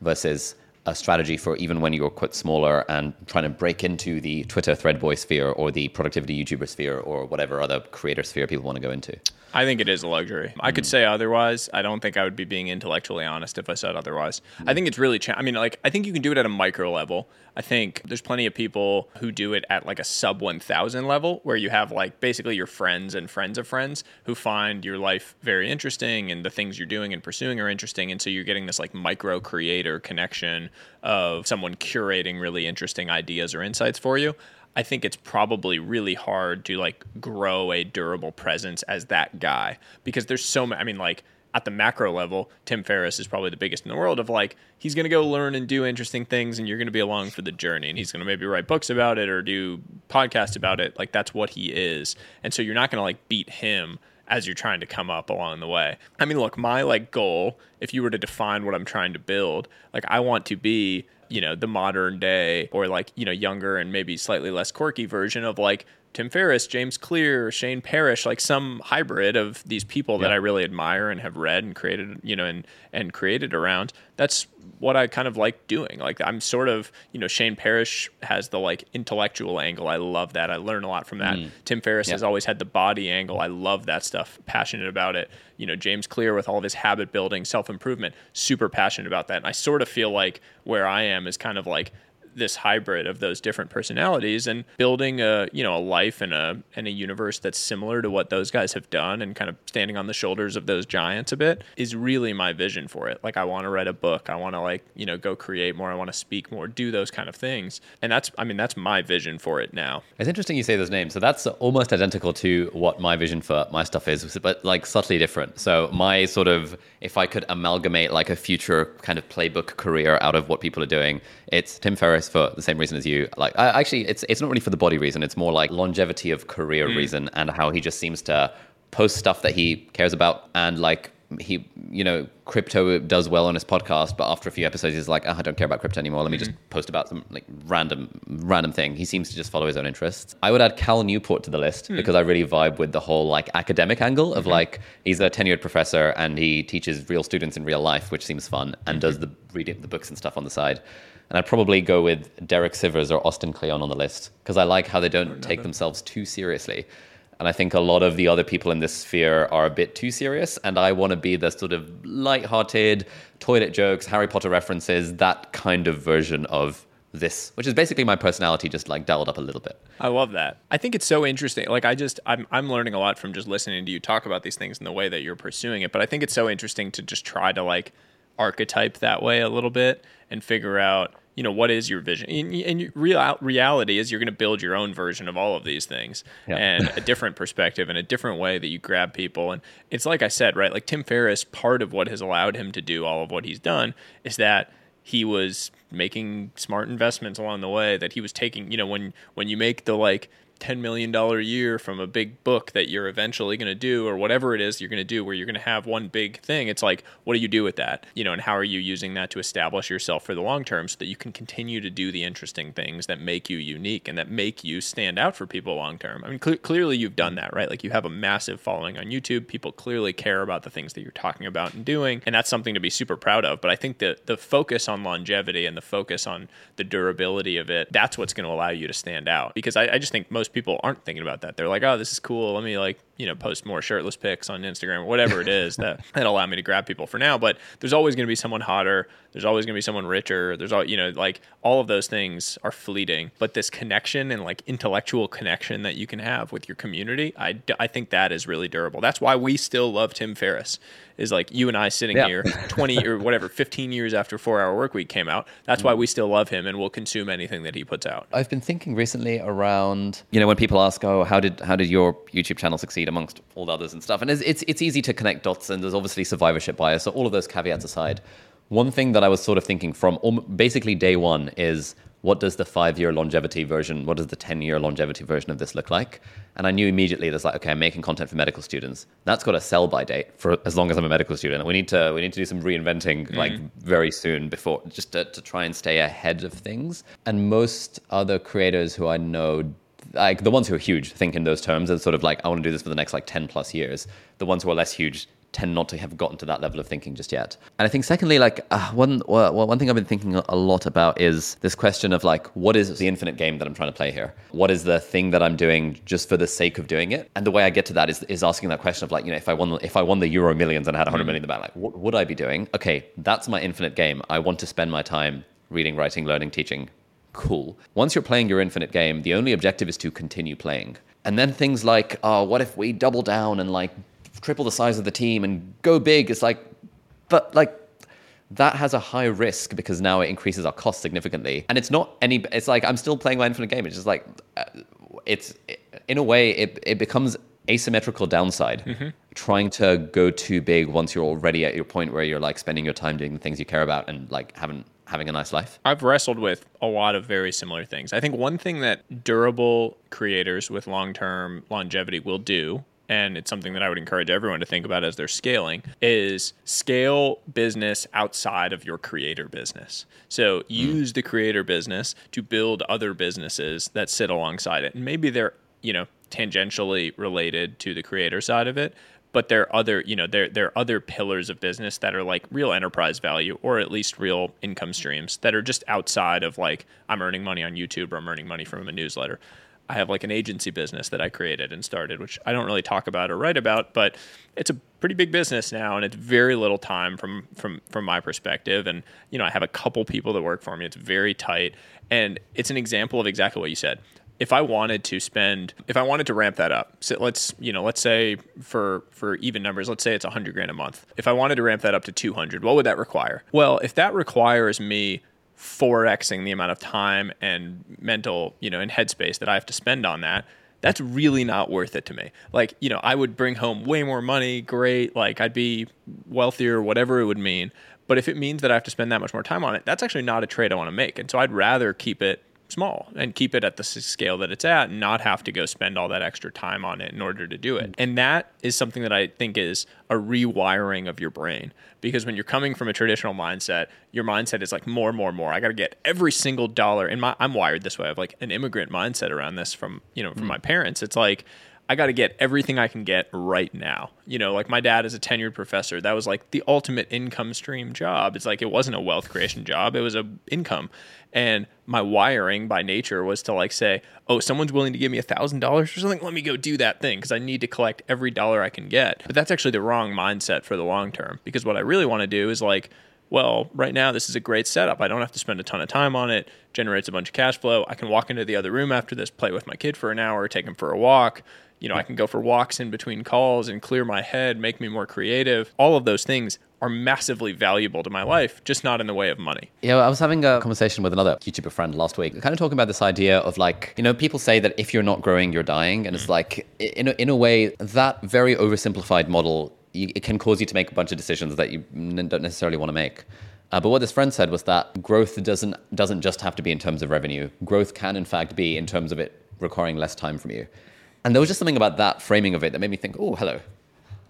versus a strategy for even when you're quite smaller and trying to break into the Twitter thread boy sphere or the productivity YouTuber sphere or whatever other creator sphere people want to go into? I think it is a luxury. I could mm. say otherwise. I don't think I would be being intellectually honest if I said otherwise. I think it's really, cha- I mean, like, I think you can do it at a micro level. I think there's plenty of people who do it at like a sub 1000 level where you have like basically your friends and friends of friends who find your life very interesting and the things you're doing and pursuing are interesting. And so you're getting this like micro creator connection of someone curating really interesting ideas or insights for you. I think it's probably really hard to like grow a durable presence as that guy because there's so many. I mean, like at the macro level, Tim Ferriss is probably the biggest in the world. Of like, he's going to go learn and do interesting things, and you're going to be along for the journey. And he's going to maybe write books about it or do podcasts about it. Like that's what he is. And so you're not going to like beat him as you're trying to come up along the way. I mean, look, my like goal, if you were to define what I'm trying to build, like I want to be you know the modern day or like you know younger and maybe slightly less quirky version of like Tim Ferriss, James Clear, Shane Parrish, like some hybrid of these people yeah. that I really admire and have read and created, you know, and and created around. That's what I kind of like doing. Like I'm sort of, you know, Shane Parrish has the like intellectual angle. I love that. I learn a lot from that. Mm. Tim Ferriss yeah. has always had the body angle. I love that stuff. Passionate about it. You know, James Clear with all of his habit building, self improvement, super passionate about that. And I sort of feel like where I am is kind of like this hybrid of those different personalities and building a you know a life and a and a universe that's similar to what those guys have done and kind of standing on the shoulders of those giants a bit is really my vision for it. Like I want to write a book, I want to like you know go create more, I want to speak more, do those kind of things, and that's I mean that's my vision for it now. It's interesting you say those names. So that's almost identical to what my vision for my stuff is, but like subtly different. So my sort of if I could amalgamate like a future kind of playbook career out of what people are doing, it's Tim Ferriss for the same reason as you. Like, I, actually, it's it's not really for the body reason. It's more like longevity of career mm. reason and how he just seems to post stuff that he cares about and like he you know crypto does well on his podcast but after a few episodes he's like oh, i don't care about crypto anymore let me mm-hmm. just post about some like random random thing he seems to just follow his own interests i would add cal newport to the list mm. because i really vibe with the whole like academic angle of mm-hmm. like he's a tenured professor and he teaches real students in real life which seems fun and mm-hmm. does the reading the books and stuff on the side and I'd probably go with Derek Sivers or Austin Kleon on the list because I like how they don't take themselves too seriously. And I think a lot of the other people in this sphere are a bit too serious. And I want to be the sort of light-hearted, toilet jokes, Harry Potter references, that kind of version of this, which is basically my personality just like dialed up a little bit. I love that. I think it's so interesting. Like I just I'm I'm learning a lot from just listening to you talk about these things and the way that you're pursuing it. But I think it's so interesting to just try to like archetype that way a little bit and figure out you know what is your vision and, and real reality is you're going to build your own version of all of these things yeah. and a different perspective and a different way that you grab people and it's like i said right like tim ferriss part of what has allowed him to do all of what he's done is that he was making smart investments along the way that he was taking you know when when you make the like $10 million a year from a big book that you're eventually going to do or whatever it is you're going to do where you're going to have one big thing it's like what do you do with that? You know and how are you using that to establish yourself for the long term so that you can continue to do the interesting things that make you unique and that make you stand out for people long term? I mean cl- clearly you've done that right? Like you have a massive following on youtube. People clearly care about the things that you're talking about and doing and that's something to be super proud of but i think that the focus on longevity and the focus on the durability of it that's what's going to allow you to stand out because I, I just think most most people aren't thinking about that. They're like, oh, this is cool. Let me like you know post more shirtless pics on Instagram or whatever it is that [laughs] that allow me to grab people for now. But there's always going to be someone hotter. There's always going to be someone richer. There's all you know like all of those things are fleeting. But this connection and like intellectual connection that you can have with your community, I I think that is really durable. That's why we still love Tim Ferriss. Is like you and I sitting yeah. here 20 or [laughs] whatever 15 years after 4 Hour Work Week came out. That's why mm. we still love him and will consume anything that he puts out. I've been thinking recently around you know when people ask, "Oh, how did how did your YouTube channel succeed amongst all the others and stuff?" And it's it's, it's easy to connect dots, and there's obviously survivorship bias. So all of those caveats aside, one thing that I was sort of thinking from basically day one is what does the five year longevity version, what does the 10 year longevity version of this look like? And I knew immediately that's like, okay, I'm making content for medical students. That's got a sell by date for as long as I'm a medical student. We need to, we need to do some reinventing mm-hmm. like very soon before just to, to try and stay ahead of things. And most other creators who I know like the ones who are huge think in those terms and sort of like I want to do this for the next like 10 plus years. The ones who are less huge tend not to have gotten to that level of thinking just yet. And I think secondly, like uh, one well, one thing I've been thinking a lot about is this question of like, what is the infinite game that I'm trying to play here? What is the thing that I'm doing just for the sake of doing it? And the way I get to that is, is asking that question of like, you know, if I won if I won the Euro Millions and I had 100 million in the bank, like, what would I be doing? Okay, that's my infinite game. I want to spend my time reading, writing, learning, teaching. Cool. Once you're playing your infinite game, the only objective is to continue playing. And then things like, oh, what if we double down and like triple the size of the team and go big. It's like, but like that has a high risk because now it increases our cost significantly. And it's not any, it's like I'm still playing my infinite game. It's just like, uh, it's in a way, it, it becomes asymmetrical downside. Mm-hmm. Trying to go too big once you're already at your point where you're like spending your time doing the things you care about and like haven't having a nice life? I've wrestled with a lot of very similar things. I think one thing that durable creators with long term longevity will do and it's something that I would encourage everyone to think about as they're scaling, is scale business outside of your creator business. So hmm. use mm. the creator business to build other businesses that sit alongside it. And maybe they're, you know, tangentially related to the creator side of it, but there are other, you know, there there are other pillars of business that are like real enterprise value or at least real income streams that are just outside of like I'm earning money on YouTube or I'm earning money from a newsletter. I have like an agency business that I created and started, which I don't really talk about or write about, but it's a pretty big business now, and it's very little time from from from my perspective. And you know, I have a couple people that work for me. It's very tight, and it's an example of exactly what you said. If I wanted to spend, if I wanted to ramp that up, so let's you know, let's say for for even numbers, let's say it's hundred grand a month. If I wanted to ramp that up to two hundred, what would that require? Well, if that requires me 4xing the amount of time and mental, you know, and headspace that I have to spend on that, that's really not worth it to me. Like, you know, I would bring home way more money, great, like I'd be wealthier, whatever it would mean. But if it means that I have to spend that much more time on it, that's actually not a trade I want to make. And so I'd rather keep it small and keep it at the scale that it's at and not have to go spend all that extra time on it in order to do it. And that is something that I think is a rewiring of your brain because when you're coming from a traditional mindset, your mindset is like more, more, more. I got to get every single dollar. And my, I'm wired this way. I have like an immigrant mindset around this from, you know, from mm. my parents. It's like, I got to get everything I can get right now. You know, like my dad is a tenured professor. That was like the ultimate income stream job. It's like it wasn't a wealth creation job, it was a income. And my wiring by nature was to like say, oh, someone's willing to give me a thousand dollars or something. Let me go do that thing because I need to collect every dollar I can get. But that's actually the wrong mindset for the long term because what I really want to do is like well, right now this is a great setup. I don't have to spend a ton of time on it, generates a bunch of cash flow. I can walk into the other room after this, play with my kid for an hour, take him for a walk. You know, I can go for walks in between calls and clear my head, make me more creative. All of those things are massively valuable to my life, just not in the way of money. Yeah, I was having a conversation with another YouTuber friend last week, kind of talking about this idea of like, you know, people say that if you're not growing, you're dying. And it's mm. like, in a, in a way, that very oversimplified model, it can cause you to make a bunch of decisions that you don't necessarily want to make. Uh, but what this friend said was that growth doesn't doesn't just have to be in terms of revenue. Growth can, in fact, be in terms of it requiring less time from you. And there was just something about that framing of it that made me think, oh, hello.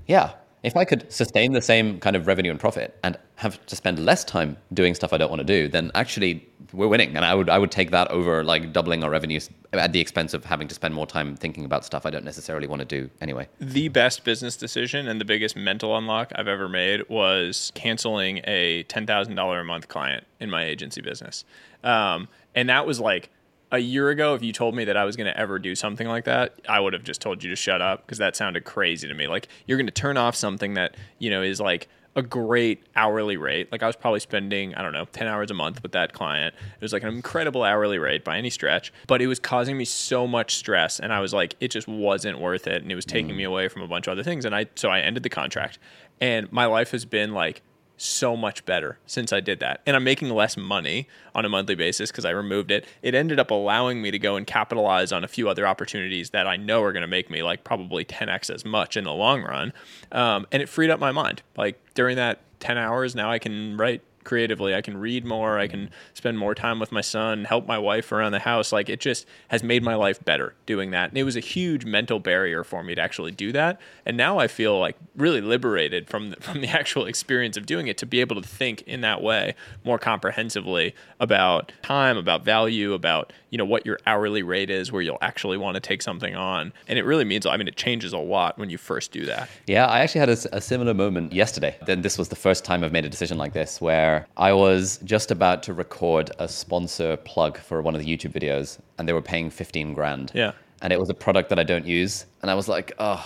Yeah, if I could sustain the same kind of revenue and profit and have to spend less time doing stuff I don't want to do, then actually we're winning. And I would I would take that over like doubling our revenues at the expense of having to spend more time thinking about stuff I don't necessarily want to do anyway. The best business decision and the biggest mental unlock I've ever made was canceling a ten thousand dollar a month client in my agency business, um, and that was like a year ago, if you told me that I was going to ever do something like that, I would have just told you to shut up because that sounded crazy to me. Like you're going to turn off something that you know is like a great hourly rate. Like I was probably spending, I don't know, 10 hours a month with that client. It was like an incredible hourly rate by any stretch, but it was causing me so much stress and I was like it just wasn't worth it and it was taking mm. me away from a bunch of other things and I so I ended the contract. And my life has been like so much better since I did that. And I'm making less money on a monthly basis because I removed it. It ended up allowing me to go and capitalize on a few other opportunities that I know are going to make me like probably 10x as much in the long run. Um, and it freed up my mind. Like during that 10 hours, now I can write creatively. I can read more. I can mm-hmm. spend more time with my son, help my wife around the house. Like it just has made my life better doing that. And it was a huge mental barrier for me to actually do that. And now I feel like really liberated from the, [laughs] from the actual experience of doing it to be able to think in that way more comprehensively about time, about value, about you know what your hourly rate is, where you'll actually want to take something on. And it really means I mean it changes a lot when you first do that. Yeah, I actually had a, a similar moment yesterday. Then this was the first time I've made a decision like this where I was just about to record a sponsor plug for one of the YouTube videos, and they were paying 15 grand. Yeah. And it was a product that I don't use. And I was like, oh,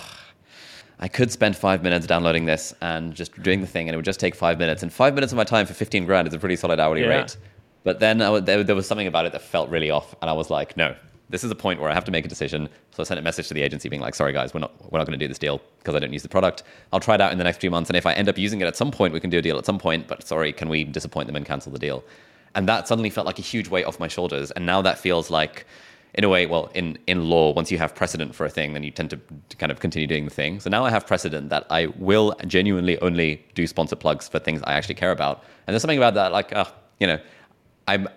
I could spend five minutes downloading this and just doing the thing, and it would just take five minutes. And five minutes of my time for 15 grand is a pretty solid hourly yeah. rate. But then there, there was something about it that felt really off. And I was like, no, this is a point where I have to make a decision. So I sent a message to the agency being like, sorry guys, we're not we're not going to do this deal because I don't use the product. I'll try it out in the next few months, and if I end up using it at some point, we can do a deal at some point. But sorry, can we disappoint them and cancel the deal? And that suddenly felt like a huge weight off my shoulders. And now that feels like, in a way, well, in in law, once you have precedent for a thing, then you tend to, to kind of continue doing the thing. So now I have precedent that I will genuinely only do sponsor plugs for things I actually care about. And there's something about that, like, uh, you know I'm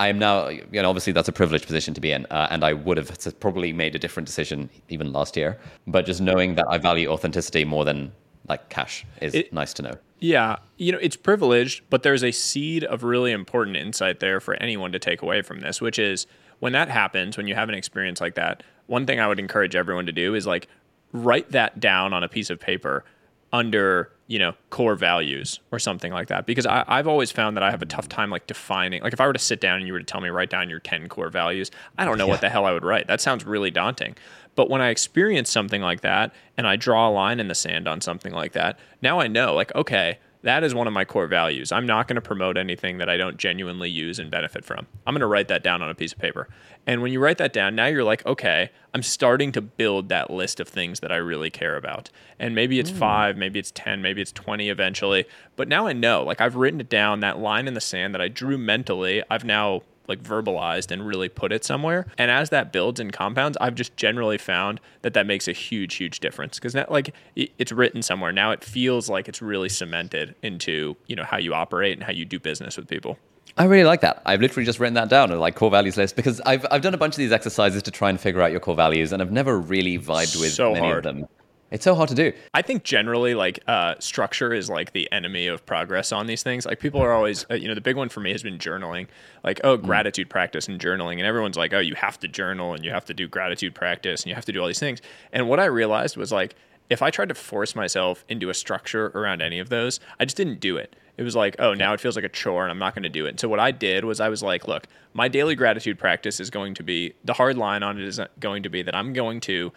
I'm now you know obviously that's a privileged position to be in, uh, and I would have probably made a different decision even last year. But just knowing that I value authenticity more than like cash is it, nice to know. Yeah, you know it's privileged, but there's a seed of really important insight there for anyone to take away from this, which is when that happens, when you have an experience like that. One thing I would encourage everyone to do is like write that down on a piece of paper under you know core values or something like that because I, i've always found that i have a tough time like defining like if i were to sit down and you were to tell me write down your 10 core values i don't know yeah. what the hell i would write that sounds really daunting but when i experience something like that and i draw a line in the sand on something like that now i know like okay that is one of my core values. I'm not going to promote anything that I don't genuinely use and benefit from. I'm going to write that down on a piece of paper. And when you write that down, now you're like, okay, I'm starting to build that list of things that I really care about. And maybe it's mm. five, maybe it's 10, maybe it's 20 eventually. But now I know, like, I've written it down, that line in the sand that I drew mentally, I've now like verbalized and really put it somewhere. And as that builds and compounds, I've just generally found that that makes a huge, huge difference because now, like, it's written somewhere. Now it feels like it's really cemented into you know how you operate and how you do business with people. I really like that. I've literally just written that down a like core values list because I've I've done a bunch of these exercises to try and figure out your core values, and I've never really vibed with so many hard. of them. It's so hard to do. I think generally, like uh, structure is like the enemy of progress on these things. Like people are always, uh, you know, the big one for me has been journaling. Like, oh, mm. gratitude practice and journaling, and everyone's like, oh, you have to journal and you have to do gratitude practice and you have to do all these things. And what I realized was like, if I tried to force myself into a structure around any of those, I just didn't do it. It was like, oh, now it feels like a chore and I'm not going to do it. And so what I did was I was like, look, my daily gratitude practice is going to be the hard line on it is going to be that I'm going to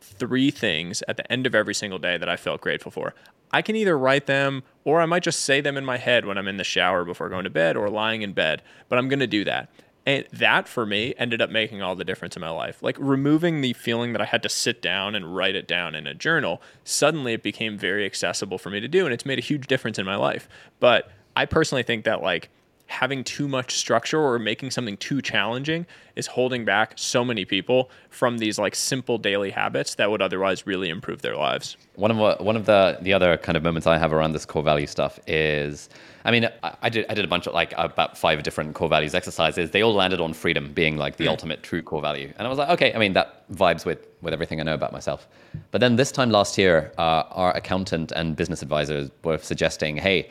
three things at the end of every single day that I felt grateful for. I can either write them or I might just say them in my head when I'm in the shower before going to bed or lying in bed, but I'm going to do that. And that for me ended up making all the difference in my life. Like removing the feeling that I had to sit down and write it down in a journal, suddenly it became very accessible for me to do. And it's made a huge difference in my life. But I personally think that like having too much structure or making something too challenging is holding back so many people from these like simple daily habits that would otherwise really improve their lives. One of one of the the other kind of moments I have around this core value stuff is I mean, I, did I did a bunch of like about five different core values exercises. They all landed on freedom being like the mm. ultimate true core value, and I was like, okay, I mean that vibes with with everything I know about myself. But then this time last year, uh, our accountant and business advisors were suggesting, hey,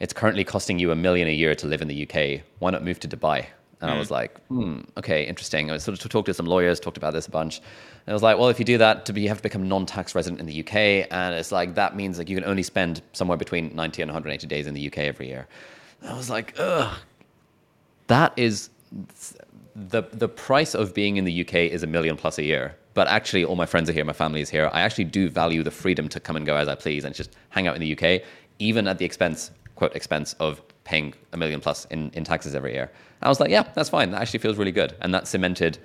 it's currently costing you a million a year to live in the UK. Why not move to Dubai? And mm. I was like, hmm, okay, interesting. I was sort of talked to some lawyers, talked about this a bunch. And I was like, well, if you do that, you have to become non-tax resident in the UK, and it's like that means like you can only spend somewhere between 90 and 180 days in the UK every year. And I was like, ugh, that is the the price of being in the UK is a million plus a year. But actually, all my friends are here, my family is here. I actually do value the freedom to come and go as I please and just hang out in the UK, even at the expense, quote, expense of paying a million plus in, in taxes every year. I was like, yeah, that's fine. That actually feels really good. And that cemented,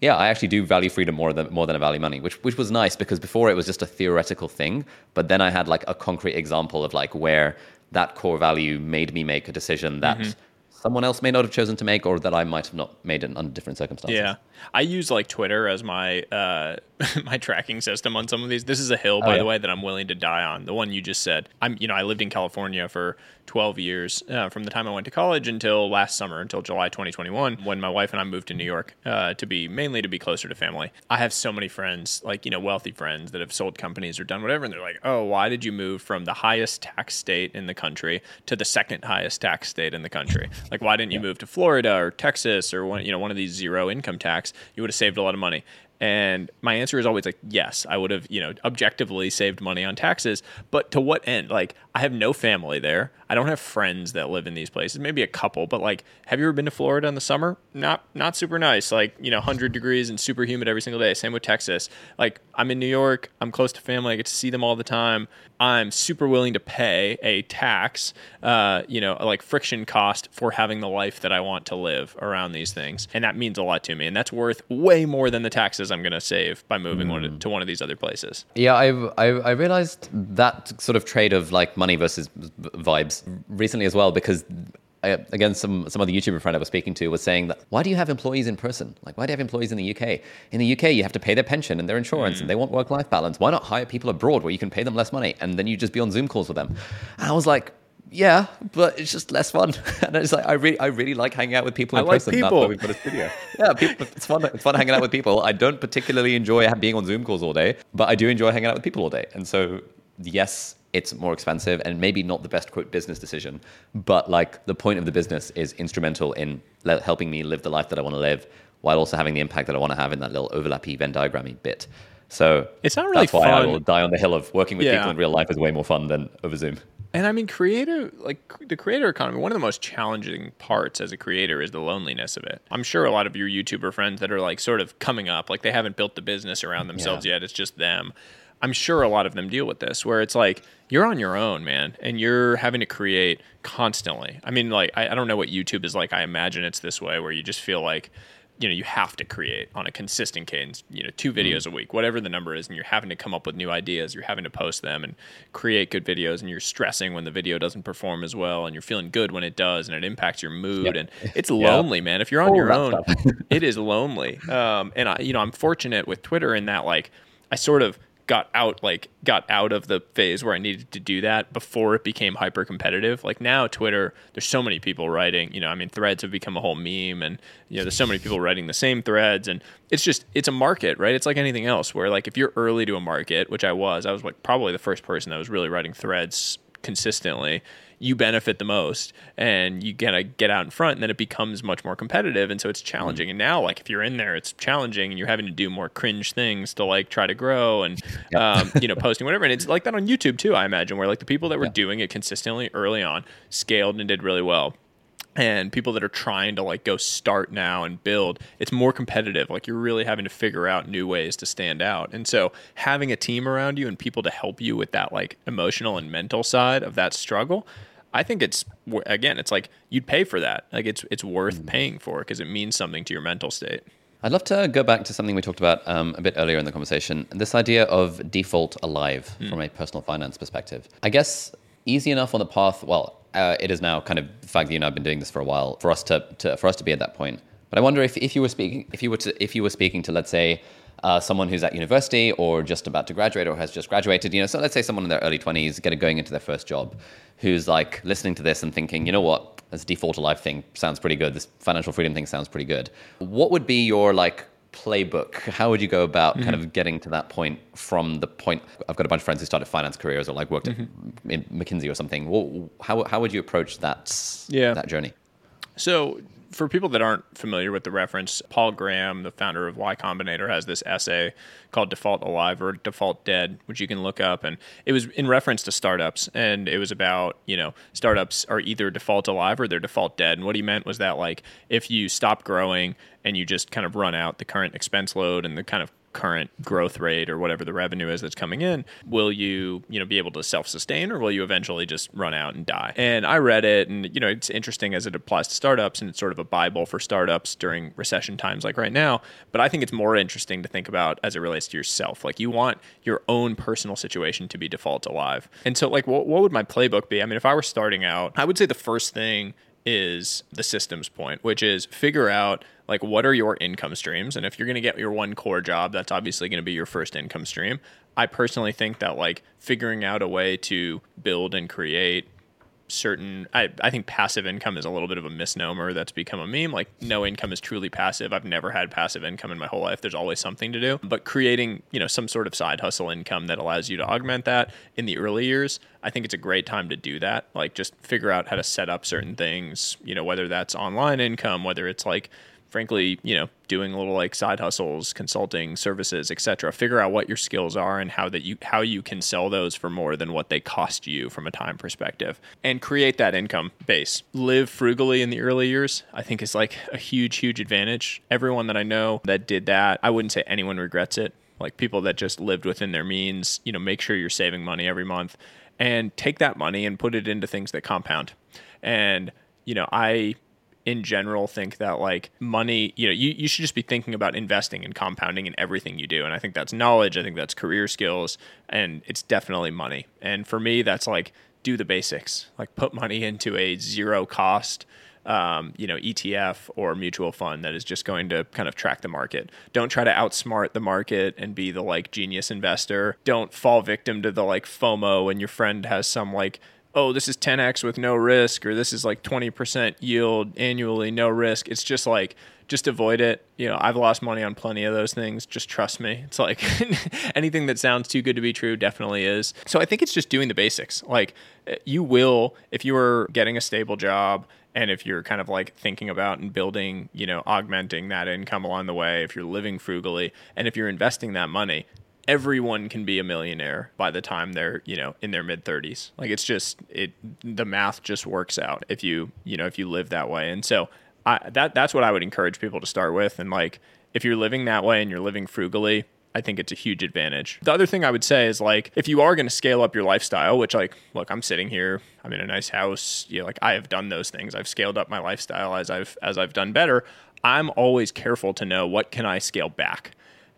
yeah, I actually do value freedom more than more than I value money, which which was nice because before it was just a theoretical thing. But then I had like a concrete example of like where that core value made me make a decision that mm-hmm someone else may not have chosen to make or that I might have not made it under different circumstances. Yeah. I use like Twitter as my uh, [laughs] my tracking system on some of these. This is a hill, by oh, yeah. the way, that I'm willing to die on. The one you just said. I'm, you know, I lived in California for 12 years uh, from the time I went to college until last summer, until July 2021, when my wife and I moved to New York uh, to be mainly to be closer to family. I have so many friends, like you know, wealthy friends that have sold companies or done whatever, and they're like, "Oh, why did you move from the highest tax state in the country to the second highest tax state in the country? Like, why didn't you move to Florida or Texas or one, you know, one of these zero income tax? You would have saved a lot of money." And my answer is always like, yes, I would have, you know, objectively saved money on taxes. But to what end? Like, I have no family there. I don't have friends that live in these places. Maybe a couple, but like, have you ever been to Florida in the summer? Not, not super nice. Like, you know, 100 degrees and super humid every single day. Same with Texas. Like, I'm in New York. I'm close to family. I get to see them all the time. I'm super willing to pay a tax, uh, you know, like friction cost for having the life that I want to live around these things. And that means a lot to me. And that's worth way more than the taxes I'm going to save by moving mm. one to one of these other places. Yeah, I've, I, I realized that sort of trade of like money versus vibes recently as well, because I, again, some some other YouTuber friend I was speaking to was saying that why do you have employees in person? Like, why do you have employees in the UK? In the UK, you have to pay their pension and their insurance, mm. and they want work life balance. Why not hire people abroad where you can pay them less money and then you just be on Zoom calls with them? And I was like, yeah, but it's just less fun. [laughs] and it's like I really, I really like hanging out with people in I person. Like people. That's why we put a studio. [laughs] Yeah, people, it's fun. It's fun hanging out with people. I don't particularly enjoy being on Zoom calls all day, but I do enjoy hanging out with people all day. And so, yes, it's more expensive and maybe not the best quote business decision, but like the point of the business is instrumental in le- helping me live the life that I want to live while also having the impact that I want to have in that little overlappy Venn diagrammy bit. So it's not really that's why fun. I will die on the hill of working with yeah. people in real life is way more fun than over Zoom. And I mean, creative, like the creator economy, one of the most challenging parts as a creator is the loneliness of it. I'm sure a lot of your YouTuber friends that are like sort of coming up, like they haven't built the business around themselves yeah. yet. It's just them. I'm sure a lot of them deal with this where it's like you're on your own, man, and you're having to create constantly. I mean, like, I, I, don't know what YouTube is like. I imagine it's this way where you just feel like, you know, you have to create on a consistent cadence, you know, two videos a week, whatever the number is, and you're having to come up with new ideas. You're having to post them and create good videos, and you're stressing when the video doesn't perform as well, and you're feeling good when it does, and it impacts your mood. Yep. And [laughs] it's lonely, yep. man. If you're on oh, your own, [laughs] it is lonely. Um, and I, you know, I'm fortunate with Twitter in that, like, I sort of got out like got out of the phase where I needed to do that before it became hyper competitive. Like now Twitter, there's so many people writing, you know, I mean threads have become a whole meme and you know, there's so many people writing the same threads and it's just it's a market, right? It's like anything else where like if you're early to a market, which I was, I was like probably the first person that was really writing threads consistently you benefit the most and you gotta get out in front and then it becomes much more competitive and so it's challenging. Mm. and now like if you're in there it's challenging and you're having to do more cringe things to like try to grow and yep. um, you know posting whatever. And it's like that on youtube too i imagine where like the people that were doing it consistently early on scaled and did really well. And people that are trying to like go start now and build it's more competitive. Like you're really having to figure out new ways to stand out. And so having a team around you and people to help you with that like emotional and mental side of that struggle i think it's again it's like you'd pay for that like it's it's worth paying for because it means something to your mental state I'd love to go back to something we talked about um, a bit earlier in the conversation this idea of default alive mm. from a personal finance perspective. I guess easy enough on the path. Well, uh, it is now kind of the fact that you and I've been doing this for a while for us to, to for us to be at that point. But I wonder if, if you were speaking if you were to, if you were speaking to let's say uh, someone who's at university or just about to graduate or has just graduated, you know, so let's say someone in their early 20s, getting going into their first job, who's like listening to this and thinking, you know what, this default alive thing sounds pretty good. This financial freedom thing sounds pretty good. What would be your like playbook? How would you go about mm-hmm. kind of getting to that point from the point? I've got a bunch of friends who started finance careers or like worked mm-hmm. in McKinsey or something. Well, how, how would you approach that, yeah. that journey? So for people that aren't familiar with the reference, Paul Graham, the founder of Y Combinator, has this essay called Default Alive or Default Dead, which you can look up. And it was in reference to startups. And it was about, you know, startups are either default alive or they're default dead. And what he meant was that, like, if you stop growing and you just kind of run out the current expense load and the kind of current growth rate or whatever the revenue is that's coming in will you you know be able to self-sustain or will you eventually just run out and die? And i read it and you know it's interesting as it applies to startups and it's sort of a bible for startups during recession times like right now but i think it's more interesting to think about as it relates to yourself. Like you want your own personal situation to be default alive. And so like what, what would my playbook be? I mean if i were starting out i would say the first thing is the systems point, which is figure out like what are your income streams? And if you're going to get your one core job that's obviously going to be your first income stream. I personally think that like figuring out a way to build and create certain I, I think passive income is a little bit of a misnomer that's become a meme. Like no income is truly passive. I've never had passive income in my whole life. There's always something to do. But creating you know some sort of side hustle income that allows you to augment that in the early years i think it's a great time to do that. Like just figure out how to set up certain things you know whether that's online income whether it's like frankly, you know, doing a little like side hustles, consulting services, etc. Figure out what your skills are and how that you how you can sell those for more than what they cost you from a time perspective and create that income base. Live frugally in the early years, I think is like a huge huge advantage. Everyone that I know that did that, I wouldn't say anyone regrets it. Like people that just lived within their means, you know, make sure you're saving money every month and take that money and put it into things that compound. And you know, I in general think that like money, you know, you, you should just be thinking about investing and compounding in everything you do. And I think that's knowledge. I think that's career skills and it's definitely money. And for me, that's like do the basics, like put money into a zero cost, um, you know, ETF or mutual fund that is just going to kind of track the market. Don't try to outsmart the market and be the like genius investor. Don't fall victim to the like FOMO when your friend has some like oh, this is 10x with no risk, or this is like 20% yield annually, no risk. It's just like, just avoid it. You know, I've lost money on plenty of those things. Just trust me. It's like [laughs] anything that sounds too good to be true definitely is. So I think it's just doing the basics. Like, eh, you will, if you are getting a stable job, and if you're kind of like thinking about and building, you know, augmenting that income along the way, if you're living frugally, and if you're investing that money, everyone can be a millionaire by the time they're you know in their mid 30s like it's just it the math just works out if you you know if you live that way and so I, that that's what I would encourage people to start with and like if you're living that way and you're living frugally I think it's a huge advantage. The other thing I would say is like if you are going to scale up your lifestyle, which like look, I'm sitting here, I'm in a nice house, you know, like I have done those things. I've scaled up my lifestyle as I've as I've done better. I'm always careful to know what can I scale back.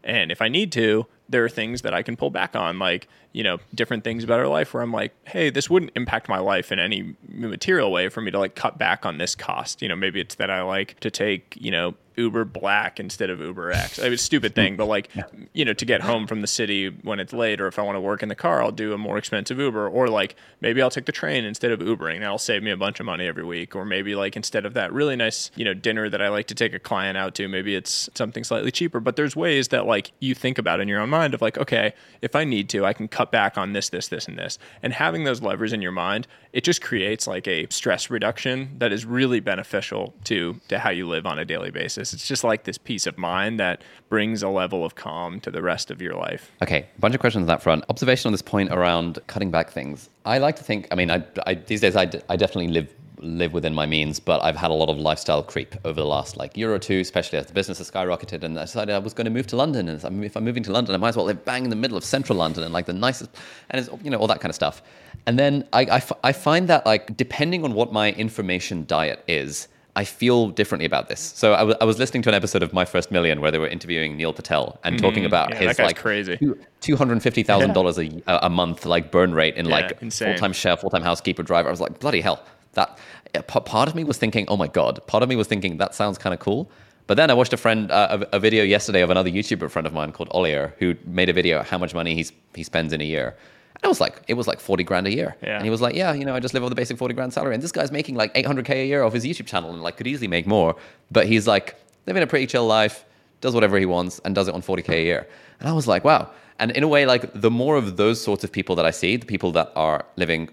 And if I need to, there are things that I can pull back on, like, you know, different things about our life where I'm like, hey, this wouldn't impact my life in any material way for me to like cut back on this cost. You know, maybe it's that I like to take, you know, Uber Black instead of Uber X. I mean, it's a stupid thing, but like, you know, to get home from the city when it's late, or if I want to work in the car, I'll do a more expensive Uber, or like maybe I'll take the train instead of Ubering. That'll save me a bunch of money every week. Or maybe like instead of that really nice, you know, dinner that I like to take a client out to, maybe it's something slightly cheaper. But there's ways that like you think about in your own mind of like, okay, if I need to, I can cut back on this, this, this, and this. And having those levers in your mind, it just creates like a stress reduction that is really beneficial to to how you live on a daily basis. It's just like this peace of mind that brings a level of calm to the rest of your life. Okay, a bunch of questions on that front. Observation on this point around cutting back things. I like to think. I mean, I, I these days I, d- I definitely live live within my means, but I've had a lot of lifestyle creep over the last like year or two, especially as the business has skyrocketed. And I decided I was going to move to London, and if I'm moving to London, I might as well live bang in the middle of central London and like the nicest, and it's you know all that kind of stuff. And then I, I, f- I find that like depending on what my information diet is, I feel differently about this. So I, w- I was listening to an episode of My First Million where they were interviewing Neil Patel and mm, talking about yeah, his like crazy two hundred fifty thousand [laughs] dollars a a month like burn rate in yeah, like full time chef, full time housekeeper, driver. I was like bloody hell. That part of me was thinking, oh my god. Part of me was thinking that sounds kind of cool. But then I watched a friend uh, a, a, video yesterday of another YouTuber friend of mine called Olier who made a video how much money he's he spends in a year. And it was like it was like 40 grand a year. Yeah. And he was like, Yeah, you know, I just live on the basic 40 grand salary. And this guy's making like 800k a year off his YouTube channel and like could easily make more. But he's like living a pretty chill life, does whatever he wants, and does it on 40k a year. And I was like, wow. And in a way, like the more of those sorts of people that I see, the people that are living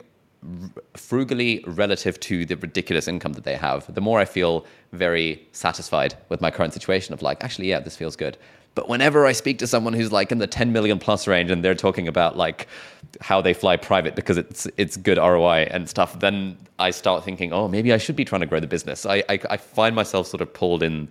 frugally relative to the ridiculous income that they have, the more I feel very satisfied with my current situation of like, actually, yeah, this feels good. But whenever I speak to someone who's like in the 10 million plus range and they're talking about like how they fly private because it's it's good ROI and stuff, then I start thinking, oh, maybe I should be trying to grow the business. I I, I find myself sort of pulled in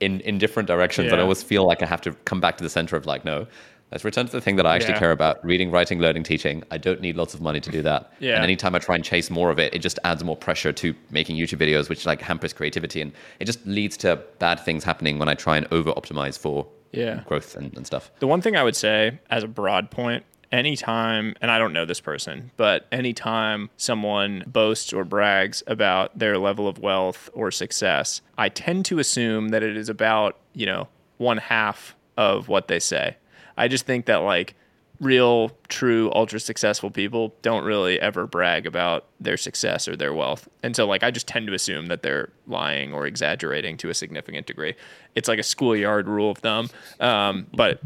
in in different directions, yeah. and I always feel like I have to come back to the center of like, no, Let's return to the thing that I actually yeah. care about reading, writing, learning, teaching. I don't need lots of money to do that. Yeah. And anytime I try and chase more of it, it just adds more pressure to making YouTube videos, which like hampers creativity. And it just leads to bad things happening when I try and over optimize for yeah. growth and, and stuff. The one thing I would say as a broad point anytime, and I don't know this person, but anytime someone boasts or brags about their level of wealth or success, I tend to assume that it is about, you know, one half of what they say. I just think that like real, true, ultra successful people don't really ever brag about their success or their wealth. And so, like, I just tend to assume that they're lying or exaggerating to a significant degree. It's like a schoolyard rule of thumb. Um, but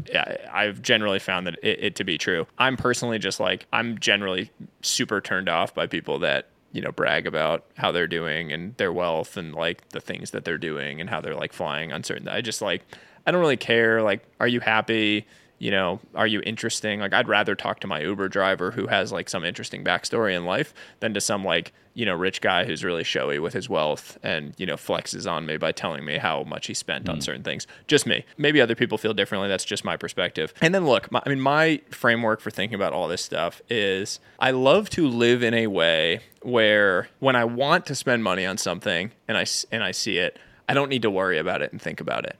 I've generally found that it, it to be true. I'm personally just like, I'm generally super turned off by people that you know brag about how they're doing and their wealth and like the things that they're doing and how they're like flying on certain i just like i don't really care like are you happy you know, are you interesting? Like, I'd rather talk to my Uber driver who has like some interesting backstory in life than to some like, you know, rich guy who's really showy with his wealth and, you know, flexes on me by telling me how much he spent mm. on certain things. Just me. Maybe other people feel differently. That's just my perspective. And then look, my, I mean, my framework for thinking about all this stuff is I love to live in a way where when I want to spend money on something and I, and I see it, I don't need to worry about it and think about it.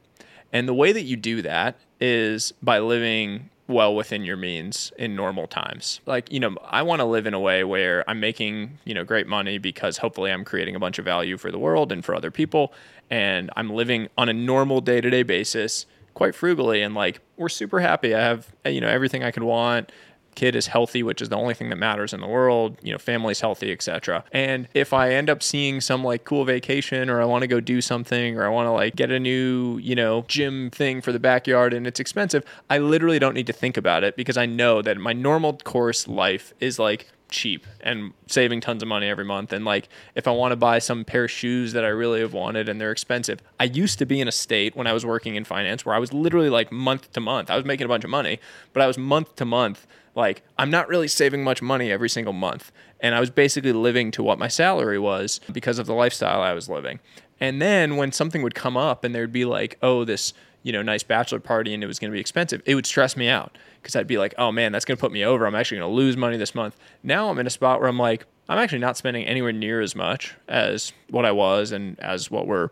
And the way that you do that is by living well within your means in normal times. Like, you know, I want to live in a way where I'm making, you know, great money because hopefully I'm creating a bunch of value for the world and for other people. And I'm living on a normal day to day basis quite frugally. And like, we're super happy. I have, you know, everything I could want kid is healthy, which is the only thing that matters in the world, you know, family's healthy, etc. And if I end up seeing some like cool vacation or I want to go do something or I want to like get a new, you know, gym thing for the backyard and it's expensive, I literally don't need to think about it because I know that my normal course life is like cheap and saving tons of money every month. And like, if I want to buy some pair of shoes that I really have wanted and they're expensive, I used to be in a state when I was working in finance where I was literally like month to month. I was making a bunch of money, but I was month to month like I'm not really saving much money every single month. And I was basically living to what my salary was because of the lifestyle I was living. And then when something would come up and there'd be like, oh, this, you know, nice bachelor party and it was going to be expensive, it would stress me out because I'd be like, oh man, that's going to put me over. I'm actually going to lose money this month. Now I'm in a spot where I'm like, I'm actually not spending anywhere near as much as what I was and as what we're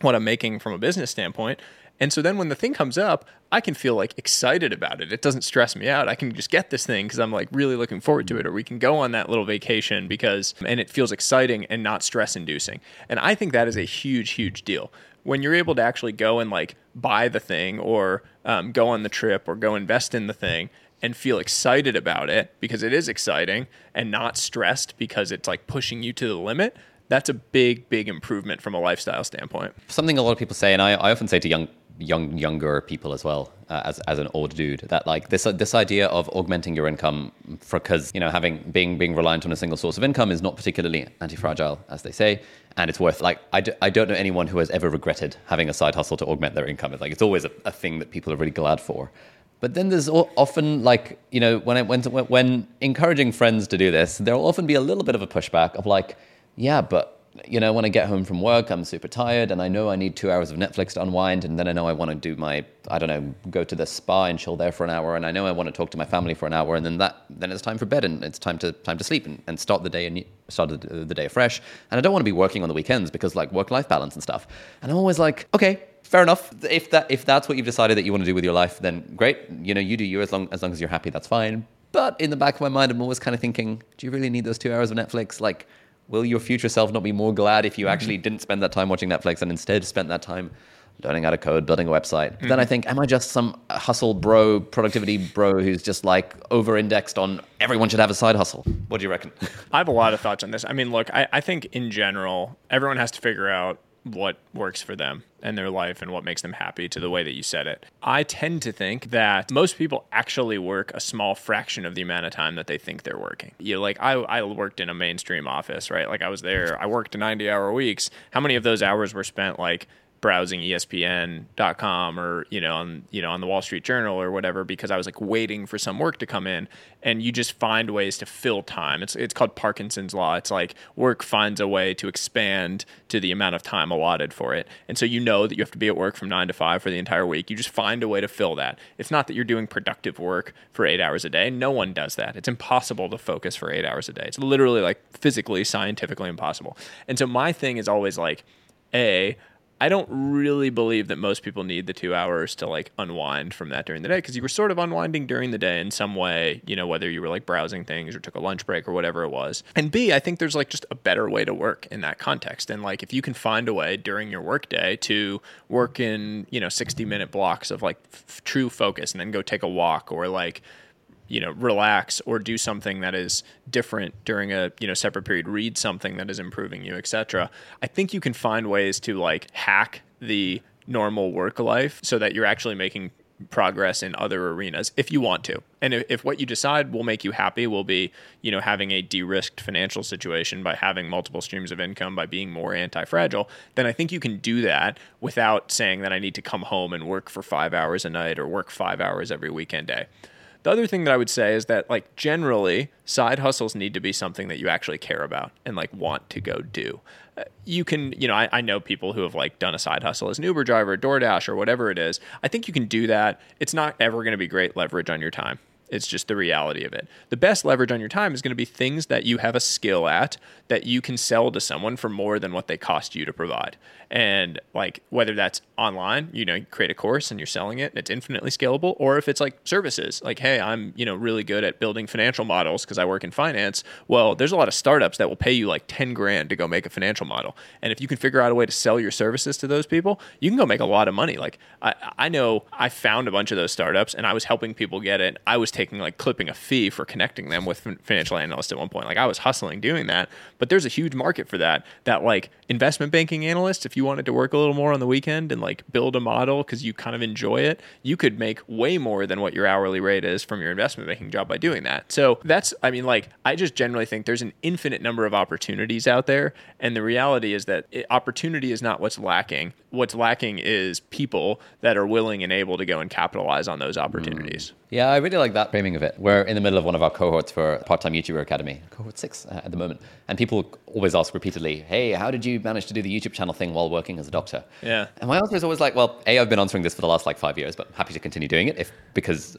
what I'm making from a business standpoint. And so then when the thing comes up, I can feel like excited about it. It doesn't stress me out. I can just get this thing because I'm like really looking forward to it. Or we can go on that little vacation because, and it feels exciting and not stress inducing. And I think that is a huge, huge deal. When you're able to actually go and like buy the thing or um, go on the trip or go invest in the thing and feel excited about it because it is exciting and not stressed because it's like pushing you to the limit that's a big, big improvement from a lifestyle standpoint. Something a lot of people say, and I, I often say to young young younger people as well uh, as as an old dude that like this uh, this idea of augmenting your income because you know having being being reliant on a single source of income is not particularly anti-fragile as they say and it's worth like I d- I don't know anyone who has ever regretted having a side hustle to augment their income. It's like it's always a, a thing that people are really glad for. But then there's often like you know when I, when when encouraging friends to do this there'll often be a little bit of a pushback of like yeah, but you know, when I get home from work, I'm super tired and I know I need two hours of Netflix to unwind. And then I know I want to do my, I don't know, go to the spa and chill there for an hour. And I know I want to talk to my family for an hour. And then that, then it's time for bed and it's time to, time to sleep and, and start the day and start the, day fresh. And I don't want to be working on the weekends because like work life balance and stuff. And I'm always like, okay, fair enough. If that, if that's what you've decided that you want to do with your life, then great. You know, you do you as long, as long as you're happy, that's fine. But in the back of my mind, I'm always kind of thinking, do you really need those two hours of Netflix? Like, will your future self not be more glad if you mm-hmm. actually didn't spend that time watching Netflix and instead spent that time learning how to code, building a website? Mm-hmm. Then I think, am I just some hustle bro, productivity bro who's just like over indexed on everyone should have a side hustle? What do you reckon? I have a lot of thoughts on this. I mean, look, I, I think in general, everyone has to figure out what works for them and their life and what makes them happy to the way that you said it. I tend to think that most people actually work a small fraction of the amount of time that they think they're working. You know, like I, I worked in a mainstream office, right? Like I was there, I worked 90 hour weeks. How many of those hours were spent like browsing ESPN.com or you know on you know on the Wall Street Journal or whatever because I was like waiting for some work to come in and you just find ways to fill time. It's it's called Parkinson's law. It's like work finds a way to expand to the amount of time allotted for it. And so you know that you have to be at work from 9 to 5 for the entire week. You just find a way to fill that. It's not that you're doing productive work for 8 hours a day. No one does that. It's impossible to focus for 8 hours a day. It's literally like physically scientifically impossible. And so my thing is always like a I don't really believe that most people need the two hours to like unwind from that during the day because you were sort of unwinding during the day in some way, you know, whether you were like browsing things or took a lunch break or whatever it was. And B, I think there's like just a better way to work in that context. And like if you can find a way during your workday to work in, you know, 60 minute blocks of like f- true focus and then go take a walk or like, you know relax or do something that is different during a you know separate period read something that is improving you etc i think you can find ways to like hack the normal work life so that you're actually making progress in other arenas if you want to. And if, if what you decide will make you happy will be you know having a de-risked financial situation by having multiple streams of income by being more anti-fragile then i think you can do that without saying that i need to come home and work for five hours a night or work five hours every weekend day the other thing that I would say is that like generally side hustles need to be something that you actually care about and like want to go do. Uh, you can, you know, I, I know people who have like done a side hustle as an Uber driver, DoorDash, or whatever it is. I think you can do that. It's not ever going to be great leverage on your time. It's just the reality of it. The best leverage on your time is going to be things that you have a skill at that you can sell to someone for more than what they cost you to provide. And like whether that's online, you know, you create a course and you're selling it, and it's infinitely scalable, or if it's like services, like hey, I'm you know really good at building financial models because I work in finance. Well, there's a lot of startups that will pay you like ten grand to go make a financial model, and if you can figure out a way to sell your services to those people, you can go make a lot of money. Like I, I know I found a bunch of those startups, and I was helping people get it. I was taking like clipping a fee for connecting them with financial analysts at one point. Like I was hustling doing that, but there's a huge market for that. That like investment banking analysts, if you wanted to work a little more on the weekend and like build a model because you kind of enjoy it, you could make way more than what your hourly rate is from your investment banking job by doing that. So that's, I mean, like, I just generally think there's an infinite number of opportunities out there. And the reality is that it, opportunity is not what's lacking. What's lacking is people that are willing and able to go and capitalize on those opportunities. Mm. Yeah, I really like that framing of it. We're in the middle of one of our cohorts for Part Time YouTuber Academy, cohort six uh, at the moment. And people always ask repeatedly, hey, how did you manage to do the YouTube channel thing while working as a doctor? Yeah. And my answer is always like, well, A, I've been answering this for the last like five years, but happy to continue doing it if because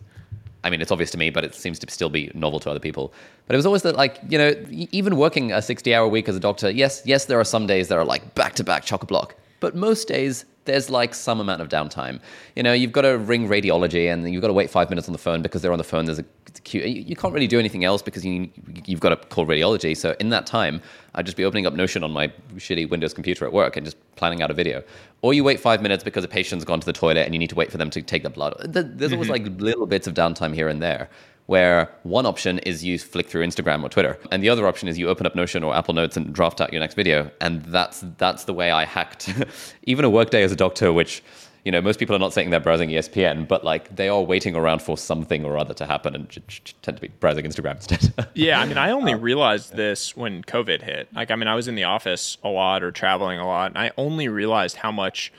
I mean, it's obvious to me, but it seems to still be novel to other people. But it was always that, like, you know, even working a 60 hour week as a doctor, yes, yes, there are some days that are like back to back chock a block. But most days, there's like some amount of downtime. You know, you've got to ring radiology and you've got to wait five minutes on the phone because they're on the phone. There's a queue. You can't really do anything else because you, you've got to call radiology. So in that time, I'd just be opening up Notion on my shitty Windows computer at work and just planning out a video. Or you wait five minutes because a patient's gone to the toilet and you need to wait for them to take the blood. There's mm-hmm. always like little bits of downtime here and there where one option is you flick through Instagram or Twitter, and the other option is you open up Notion or Apple Notes and draft out your next video. And that's that's the way I hacked [laughs] even a workday as a doctor, which you know most people are not saying they're browsing ESPN, but like they are waiting around for something or other to happen and tend to be browsing Instagram instead. [laughs] yeah, I mean, I only um, realized this when COVID hit. Like, I mean, I was in the office a lot or traveling a lot, and I only realized how much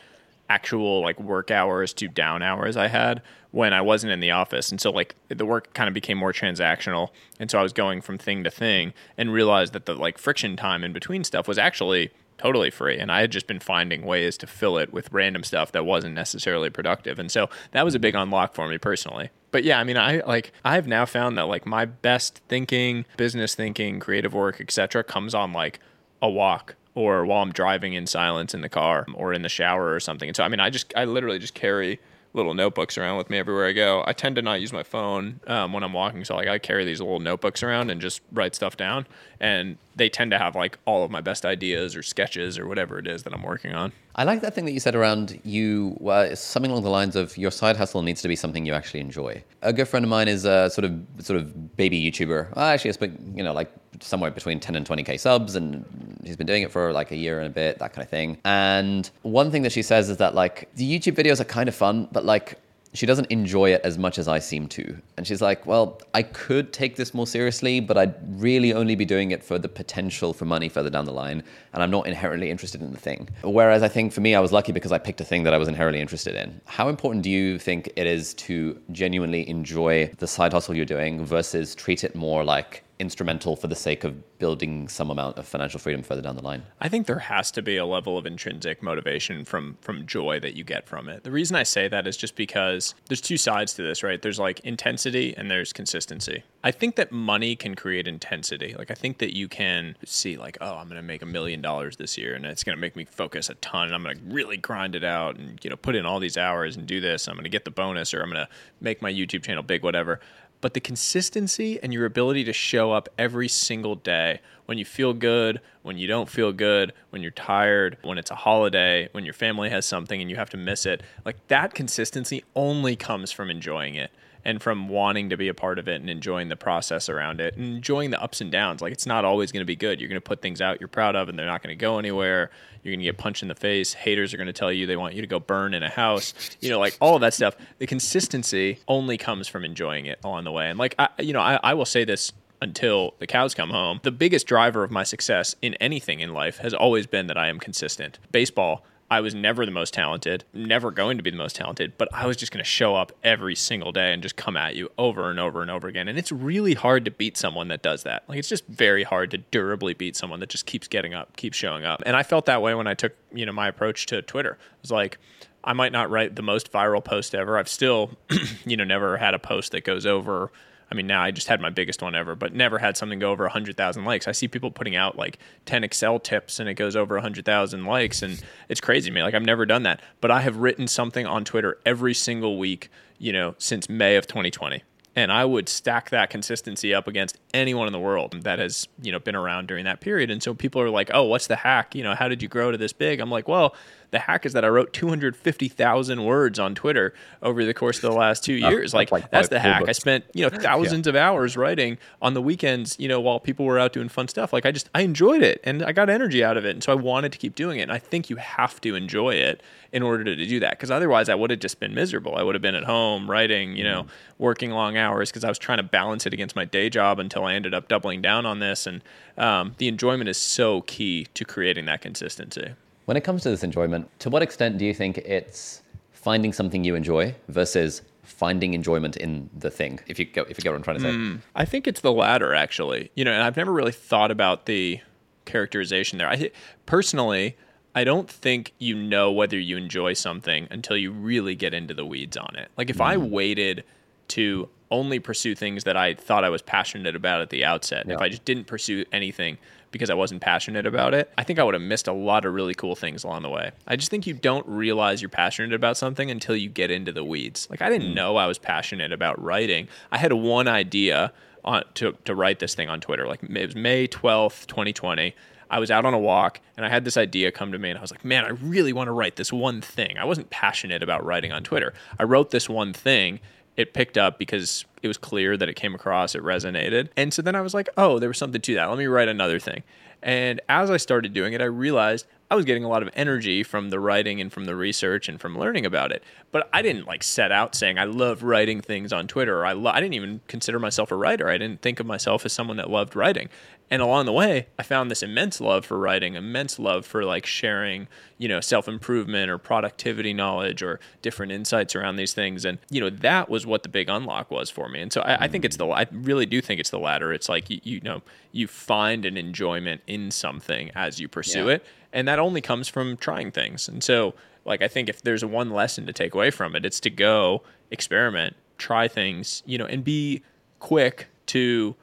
actual like work hours to down hours I had when I wasn't in the office. And so like the work kind of became more transactional. And so I was going from thing to thing and realized that the like friction time in between stuff was actually totally free. And I had just been finding ways to fill it with random stuff that wasn't necessarily productive. And so that was a big unlock for me personally. But yeah, I mean, I like I've now found that like my best thinking, business thinking, creative work, etc., comes on like a walk or while I'm driving in silence in the car or in the shower or something. And so, I mean, I just, I literally just carry little notebooks around with me everywhere I go. I tend to not use my phone um, when I'm walking, so like I carry these little notebooks around and just write stuff down. And they tend to have like all of my best ideas or sketches or whatever it is that I'm working on. I like that thing that you said around you, well, something along the lines of your side hustle needs to be something you actually enjoy. A good friend of mine is a sort of sort of baby YouTuber. Well, actually, it's you know like somewhere between 10 and 20k subs, and he's been doing it for like a year and a bit, that kind of thing. And one thing that she says is that like the YouTube videos are kind of fun, but like she doesn't enjoy it as much as I seem to. And she's like, well, I could take this more seriously, but I'd really only be doing it for the potential for money further down the line. And I'm not inherently interested in the thing. Whereas I think for me, I was lucky because I picked a thing that I was inherently interested in. How important do you think it is to genuinely enjoy the side hustle you're doing versus treat it more like instrumental for the sake of building some amount of financial freedom further down the line? I think there has to be a level of intrinsic motivation from from joy that you get from it. The reason I say that is just because there's two sides to this, right? There's like intensity and there's consistency. I think that money can create intensity. Like I think that you can see like, oh, I'm going to make a million dollars this year and it's going to make me focus a ton and I'm going to really grind it out and you know, put in all these hours and do this. I'm going to get the bonus or I'm going to make my YouTube channel big whatever but the consistency and your ability to show up every single day when you feel good, when you don't feel good, when you're tired, when it's a holiday, when your family has something and you have to miss it, like that consistency only comes from enjoying it and from wanting to be a part of it and enjoying the process around it and enjoying the ups and downs. Like it's not always going to be good. You're going to put things out you're proud of and they're not going to go anywhere. You're going to get punched in the face. Haters are going to tell you they want you to go burn in a house. You know, like all of that stuff. The consistency only comes from enjoying it along the way. And like, I, you know, I, I will say this until the cows come home. The biggest driver of my success in anything in life has always been that I am consistent. Baseball, I was never the most talented, never going to be the most talented, but I was just going to show up every single day and just come at you over and over and over again. And it's really hard to beat someone that does that. Like it's just very hard to durably beat someone that just keeps getting up, keeps showing up. And I felt that way when I took, you know, my approach to Twitter. It was like I might not write the most viral post ever. I've still, [clears throat] you know, never had a post that goes over I mean, now I just had my biggest one ever, but never had something go over 100,000 likes. I see people putting out like 10 Excel tips and it goes over 100,000 likes, and it's crazy to me. Like, I've never done that, but I have written something on Twitter every single week, you know, since May of 2020. And I would stack that consistency up against anyone in the world that has, you know, been around during that period. And so people are like, oh, what's the hack? You know, how did you grow to this big? I'm like, well, the hack is that I wrote 250,000 words on Twitter over the course of the last two years. like, like, that's the hack. Books. I spent, you know, thousands yeah. of hours writing on the weekends, you know, while people were out doing fun stuff. Like I just, I enjoyed it and I got energy out of it. And so I wanted to keep doing it. And I think you have to enjoy it in order to, to do that. Because otherwise I would have just been miserable. I would have been at home writing, you know, mm. working long hours because I was trying to balance it against my day job until I ended up doubling down on this. And um, the enjoyment is so key to creating that consistency. When it comes to this enjoyment, to what extent do you think it's finding something you enjoy versus finding enjoyment in the thing? If you get, if you get what I'm trying to say, mm, I think it's the latter actually. You know, and I've never really thought about the characterization there. I personally, I don't think you know whether you enjoy something until you really get into the weeds on it. Like if mm. I waited to only pursue things that I thought I was passionate about at the outset, yeah. if I just didn't pursue anything because I wasn't passionate about it, I think I would have missed a lot of really cool things along the way. I just think you don't realize you're passionate about something until you get into the weeds. Like I didn't mm. know I was passionate about writing. I had one idea on to to write this thing on Twitter. Like it was May 12th, 2020. I was out on a walk and I had this idea come to me and I was like, man, I really want to write this one thing. I wasn't passionate about writing on Twitter. I wrote this one thing it picked up because it was clear that it came across, it resonated. And so then I was like, oh, there was something to that. Let me write another thing. And as I started doing it, I realized I was getting a lot of energy from the writing and from the research and from learning about it. But I didn't like set out saying I love writing things on Twitter. Or I lo- I didn't even consider myself a writer. I didn't think of myself as someone that loved writing. And along the way, I found this immense love for writing, immense love for like sharing, you know, self improvement or productivity knowledge or different insights around these things. And, you know, that was what the big unlock was for me. And so I, I think it's the, I really do think it's the latter. It's like, you, you know, you find an enjoyment in something as you pursue Yeah. it. And that only comes from trying things. And so, like, I think if there's one lesson to take away from it, it's to go experiment, try things, you know, and be quick to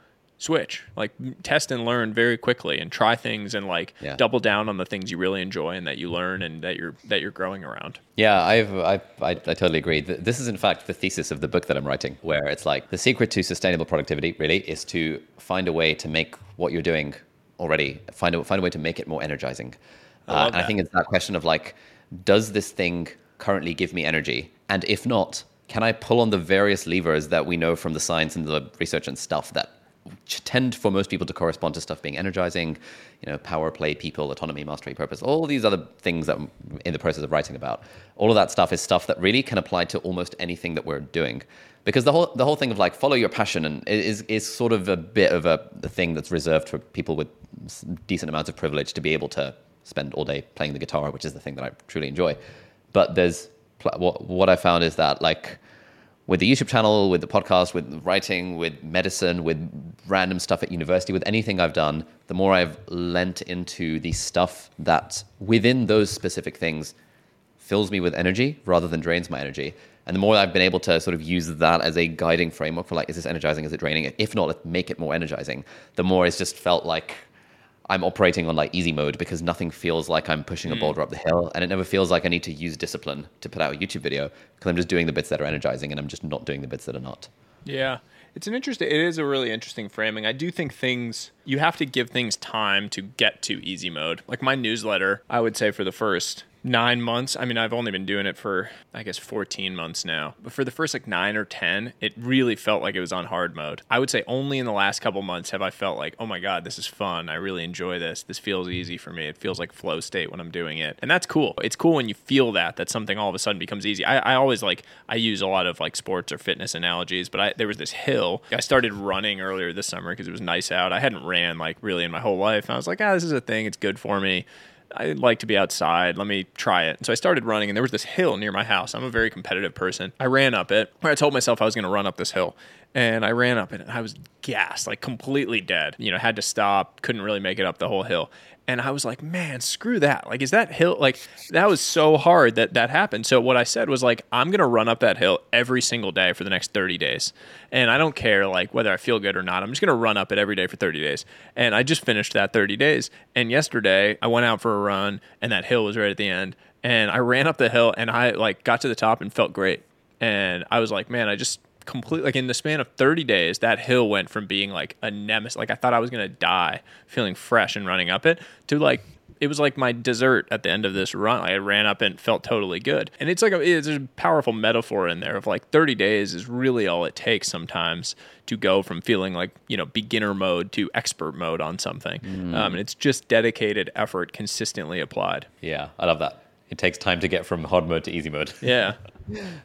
switch like test and learn very quickly and try things and like Yeah. double down on the things you really enjoy and that you learn and that you're that you're growing around Yeah, I've, I've, I, I totally agree. Th- This is, in fact, the thesis of the book that I'm writing, where it's like the secret to sustainable productivity really is to find a way to make what you're doing already, find a, find a way to make it more energizing. Uh, and I think it's that question of like, does this thing currently give me energy? And if not, can I pull on the various levers that we know from the science and the research and stuff that tend for most people to correspond to stuff being energizing, you know, power play, people, autonomy, mastery, purpose, all these other things that I'm in the process of writing about. All of that stuff is stuff that really can apply to almost anything that we're doing. Because the whole the whole thing of like follow your passion and is is sort of a bit of a, a thing that's reserved for people with decent amounts of privilege to be able to spend all day playing the guitar, which is the thing that I truly enjoy. But there's what what I found is that like with the YouTube channel, with the podcast, with writing, with medicine, with random stuff at university, with anything I've done, the more I've lent into the stuff that within those specific things fills me with energy rather than drains my energy. And the more I've been able to sort of use that as a guiding framework for like, is this energizing? Is it draining? If not, let's make it more energizing. The more it's just felt like I'm operating on like easy mode because nothing feels like I'm pushing a hmm. boulder up the hill, and it never feels like I need to use discipline to put out a YouTube video because I'm just doing the bits that are energizing and I'm just not doing the bits that are not. Yeah. It's an interesting it is a really interesting framing. I do think things you have to give things time to get to easy mode. Like my newsletter, I would say for the first 9 months, I mean I've only been doing it for I guess 14 months now. But for the first like 9 or 10, it really felt like it was on hard mode. I would say only in the last couple months have I felt like, "Oh my god, this is fun. I really enjoy this. This feels easy for me. It feels like flow state when I'm doing it." And that's cool. It's cool when you feel that that something all of a sudden becomes easy. I, I always like I use a lot of like sports or fitness analogies, but I there was this hill. I started running earlier this summer because it was nice out. I hadn't ran like really in my whole life. And I was like, ah, this is a thing. It's good for me. I like to be outside. Let me try it. So I started running, and there was this hill near my house. I'm a very competitive person. I ran up it. I told myself I was going to run up this hill, and I ran up it, and I was gassed, like completely dead. You know, had to stop. Couldn't really make it up the whole hill. And I was like, man, screw that. Like, is that hill, like, that was so hard that that happened. So, what I said was, like, I'm going to run up that hill every single day for the next 30 days. And I don't care, like, whether I feel good or not. I'm just going to run up it every day for 30 days. And I just finished that 30 days. And yesterday, I went out for a run, and that hill was right at the end. And I ran up the hill, and I, like, got to the top and felt great. And I was like, man, I just, completely like in the span of 30 days that hill went from being like a nemesis like i thought i was going to die feeling fresh and running up it to like it was like my dessert at the end of this run. I ran up and felt totally good. And it's like a, it's a powerful metaphor in there of like 30 days is really all it takes sometimes to go from feeling like you know beginner mode to expert mode on something. Um, and it's just dedicated effort consistently applied. Yeah, I love that. It takes time to get from hard mode to easy mode. yeah [laughs]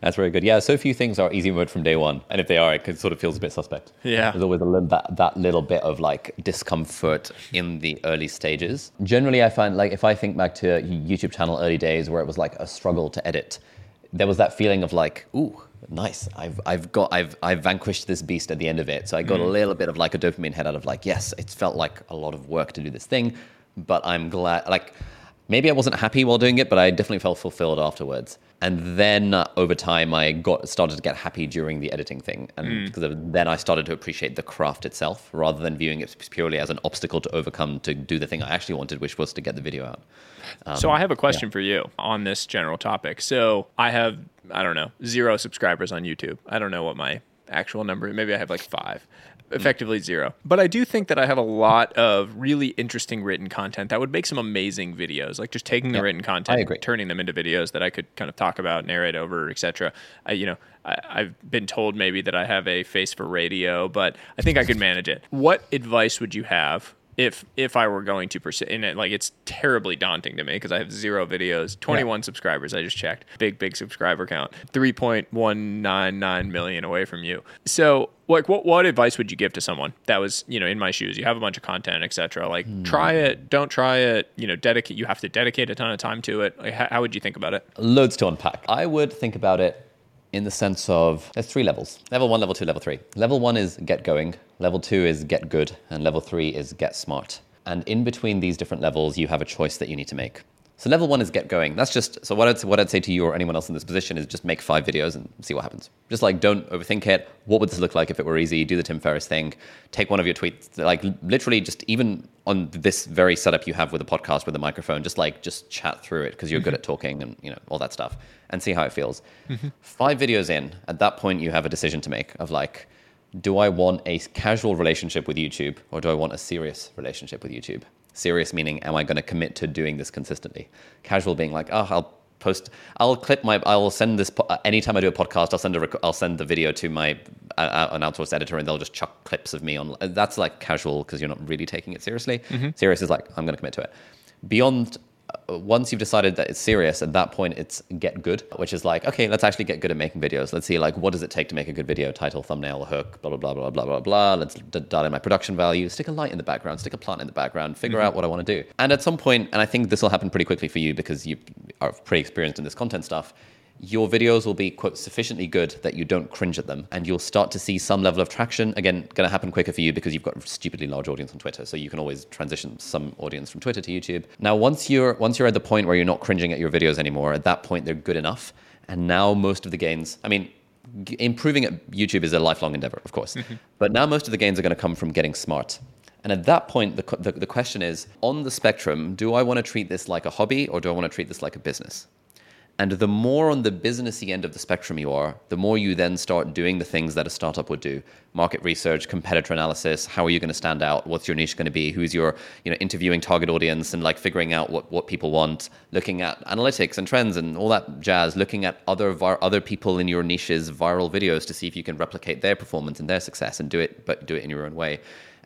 That's very good. Yeah, so few things are easy mode from day one, and if they are, it sort of feels a bit suspect. Yeah. there's always a little, that that little bit of like discomfort in the early stages. Generally, I find like if I think back to YouTube channel early days where it was like a struggle to edit, there was that feeling of like, ooh, nice. I've I've got I've I've vanquished this beast at the end of it. So I got a mm. little bit of like a dopamine head out of like, yes, it's felt like a lot of work to do this thing, but I'm glad like maybe I wasn't happy while doing it, but I definitely felt fulfilled afterwards. And then uh, over time, I got started to get happy during the editing thing, and because of, then I started to appreciate the craft itself rather than viewing it purely as an obstacle to overcome to do the thing I actually wanted, which was to get the video out. so I have a question for you on this general topic. So I have I don't know zero subscribers on YouTube. I don't know what my actual number. Maybe I have like five. Effectively zero. But I do think that I have a lot of really interesting written content that would make some amazing videos. Like just taking the Yeah, written content, agree. turning them into videos that I could kind of talk about, narrate over, etc. I, you know, I, I've been told maybe that I have a face for radio, but I think I could manage it. What advice would you have if if I were going to pursue, and it, like it's terribly daunting to me because I have zero videos, 21 subscribers. I just checked, big big subscriber count, 3.199 million away from you. So like what what advice would you give to someone that was you know in my shoes you have a bunch of content etc like Hmm. try it don't try it you know dedicate you have to dedicate a ton of time to it like, how, how would you think about it Loads to unpack. I would think about it in the sense of there's three levels level one, level two, level three. Level one is get going, level two is get good, and level three is get smart. And in between these different levels, you have a choice that you need to make. So level one is get going. That's just so what I'd what I'd say to you or anyone else in this position is just make five videos and see what happens. Just like don't overthink it. What would this look like if it were easy? Do the Tim Ferriss thing. Take one of your tweets. Like literally, just even on this very setup you have with a podcast with a microphone, just like just chat through it because you're good at talking and you know all that stuff, and see how it feels. Five videos in, at that point you have a decision to make of like, do I want a casual relationship with YouTube or do I want a serious relationship with YouTube? Serious meaning, am I going to commit to doing this consistently? Casual being like, oh, I'll post, I'll clip my, I'll send this po- uh, anytime I do a podcast, I'll send a, rec- I'll send the video to my uh, uh, an outsourced editor, and they'll just chuck clips of me on. That's like casual because you're not really taking it seriously. Serious is like I'm going to commit to it. Beyond uh, Uh, once you've decided that it's serious, at that point it's get good, which is like, okay, let's actually get good at making videos. Let's see, like, what does it take to make a good video? Title, thumbnail, hook, blah blah blah blah blah blah blah. Let's d- dial in my production value, stick a light in the background, stick a plant in the background, figure mm-hmm. out what I want to do. And at some point, and I think this will happen pretty quickly for you because you are pretty experienced in this content stuff your videos will be quote sufficiently good that you don't cringe at them and you'll start to see some level of traction. Again going to happen quicker for you because you've got a stupidly large audience on twitter so you can always transition some audience from twitter to youtube. Now once you're once you're at the point where you're not cringing at your videos anymore at that point they're good enough. And now most of the gains i mean g- improving at youtube is a lifelong endeavor of course. [laughs] But now most of the gains are going to come from getting smart. And at that point, the, the, the question is on the spectrum, do I want to treat this like a hobby or do I want to treat this like a business? And the more on the businessy end of the spectrum you are, the more you then start doing the things that a startup would do: market research, competitor analysis. How are you going to stand out? What's your niche going to be? Who's your, you know, interviewing target audience and like figuring out what, what people want, looking at analytics and trends and all that jazz. Looking at other other people in your niche's viral videos to see if you can replicate their performance and their success and do it, but do it in your own way.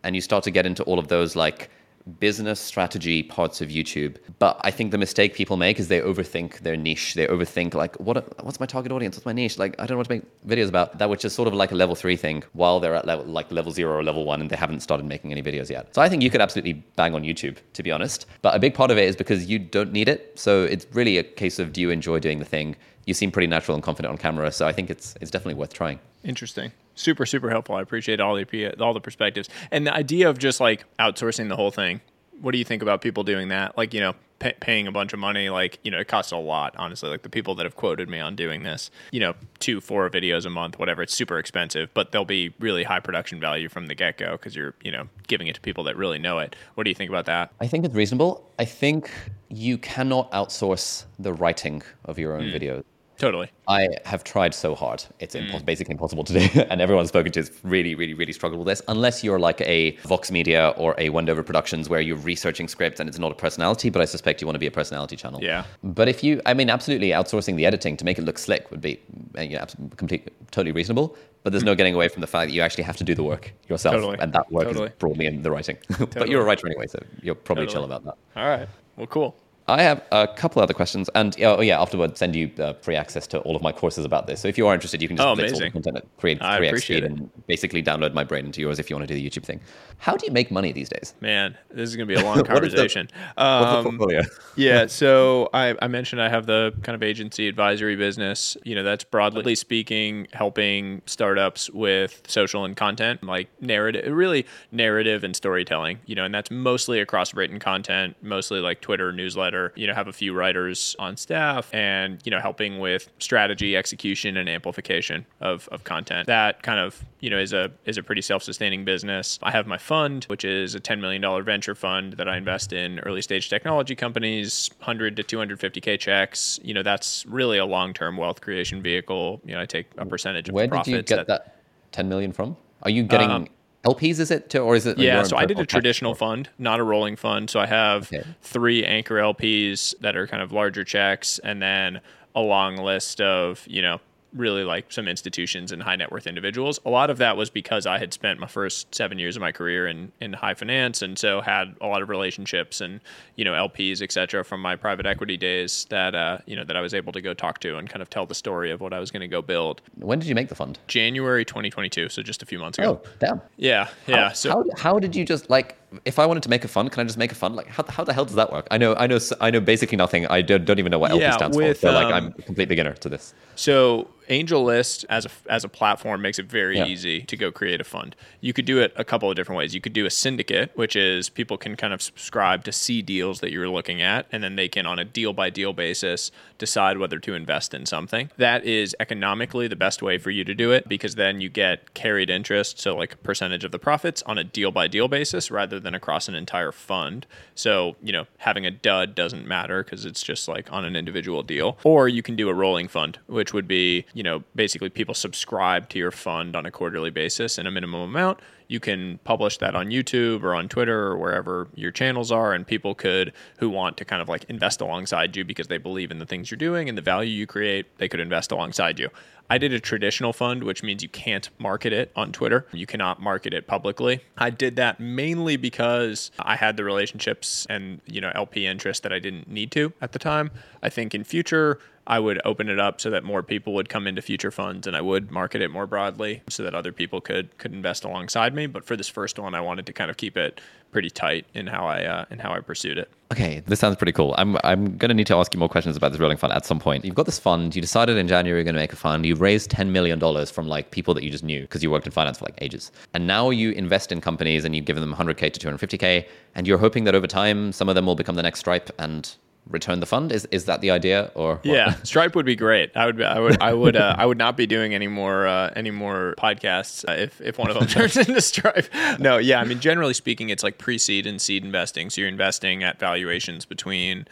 And you start to get into all of those like business strategy parts of YouTube. But I think the mistake people make is they overthink their niche. They overthink like what what's my target audience? What's my niche? Like I don't what to make videos about. That which is sort of like a level three thing while they're at level like level zero or level one and they haven't started making any videos yet. So I think you could absolutely bang on YouTube, to be honest. But a big part of it is because you don't need it. So it's really a case of do you enjoy doing the thing? You seem pretty natural and confident on camera, so I think it's it's definitely worth trying. Interesting. Super, super helpful. I appreciate all the all the perspectives and the idea of just like outsourcing the whole thing. What do you think about people doing that? Like, you know, pay, paying a bunch of money. Like, you know, it costs a lot, honestly. Like the people that have quoted me on doing this, you know, two, four videos a month, whatever. It's super expensive, but there'll be really high production value from the get go because you're, you know, giving it to people that really know it. What do you think about that? I think it's reasonable. I think you cannot outsource the writing of your own hmm. videos. Totally. I have tried so hard. It's impos- basically impossible to do. [laughs] and everyone I've spoken to has really, really, really struggled with this. Unless you're like a Vox Media or a Wendover Productions where you're researching scripts and it's not a personality, but I suspect you want to be a personality channel. Yeah. But if you, I mean, absolutely outsourcing the editing to make it look slick would be uh, you know, abs- complete, totally reasonable. But there's no getting away from the fact that you actually have to do the work yourself. Totally. And that work Totally. is broadly in the writing. [laughs] but you're a writer anyway, so you're probably chill about that. All right. Well, cool. I have a couple other questions, and oh yeah, afterward send you uh, free access to all of my courses about this. So if you are interested, you can just Oh, blitz all the content at three I three x speed and basically download my brain into yours if you want to do the YouTube thing. How do you make money these days? Man, this is going to be a [laughs] long What is the- conversation. The Um, portfolio? yeah, [laughs] so I, I mentioned I have the kind of agency advisory business. You know, that's broadly speaking, helping startups with social and content, like narrative, really narrative and storytelling. You know, and that's mostly across written content, mostly like Twitter, newsletter. You know, have a few writers on staff, and you know, helping with strategy, execution, and amplification of of content. That kind of you know is a is a pretty self sustaining business. I have my fund, which is a ten million dollar venture fund that I invest in early stage technology companies, hundred to two hundred fifty k checks. You know, that's really a long term wealth creation vehicle. You know, I take a percentage of Where the did you profits. get that ten million from? Are you getting Um, LPs? Is it to, or is it? Yeah, so I did a traditional fund, not a rolling fund. So I have Okay. three anchor LPs that are kind of larger checks, and then a long list of you know really like some institutions and high net worth individuals. A lot of that was because I had spent my first seven years of my career in, in high finance and so had a lot of relationships and, you know, LPs, et cetera, from my private equity days that, uh, you know, that I was able to go talk to and kind of tell the story of what I was going to go build. When did you make the fund? January 2022. So just a few months ago. Oh, damn. Yeah. Yeah. How, so how, how did you just like, if I wanted to make a fund, can I just make a fund? Like, how, how the hell does that work? I know, I know, I know basically nothing. I don't, don't even know what LP Yeah, stands with, for. So like, um, I'm a complete beginner to this. So AngelList as a as a platform makes it very Yeah. easy to go create a fund. You could do it a couple of different ways. You could do a syndicate, which is people can kind of subscribe to see deals that you're looking at, and then they can on a deal by deal basis decide whether to invest in something. That is economically the best way for you to do it because then you get carried interest, so like a percentage of the profits on a deal by deal basis rather than across an entire fund. So, you know, having a dud doesn't matter because it's just like on an individual deal. Or you can do a rolling fund, which would be, you know, basically people subscribe to your fund on a quarterly basis in a minimum amount. You can publish that on YouTube or on Twitter or wherever your channels are, and people could who want to kind of like invest alongside you because they believe in the things you're doing and the value you create, they could invest alongside you. I did a traditional fund, which means you can't market it on Twitter. You cannot market it publicly. I did that mainly because I had the relationships and, you know, LP interest that I didn't need to at the time. I think in future, I would open it up so that more people would come into future funds and I would market it more broadly so that other people could could invest alongside me. But for this first one, I wanted to kind of keep it pretty tight in how I uh, in how I pursued it. Okay, this sounds pretty cool. I'm I'm gonna need to ask you more questions about this rolling fund at some point. You've got this fund. You decided in January you're gonna make a fund. You raised ten million dollars from like people that you just knew because you worked in finance for like ages. And now you invest in companies and you've given them 100k to 250k, and you're hoping that over time some of them will become the next Stripe and return the fund. Is is that the idea or what? Yeah, [laughs] Stripe would be great. I would, I would, I would, uh, I would not be doing any more, uh, any more podcasts uh, if if one of them [laughs] turns into Stripe. No, yeah, I mean, generally speaking, it's like pre-seed and seed investing. So you're investing at valuations between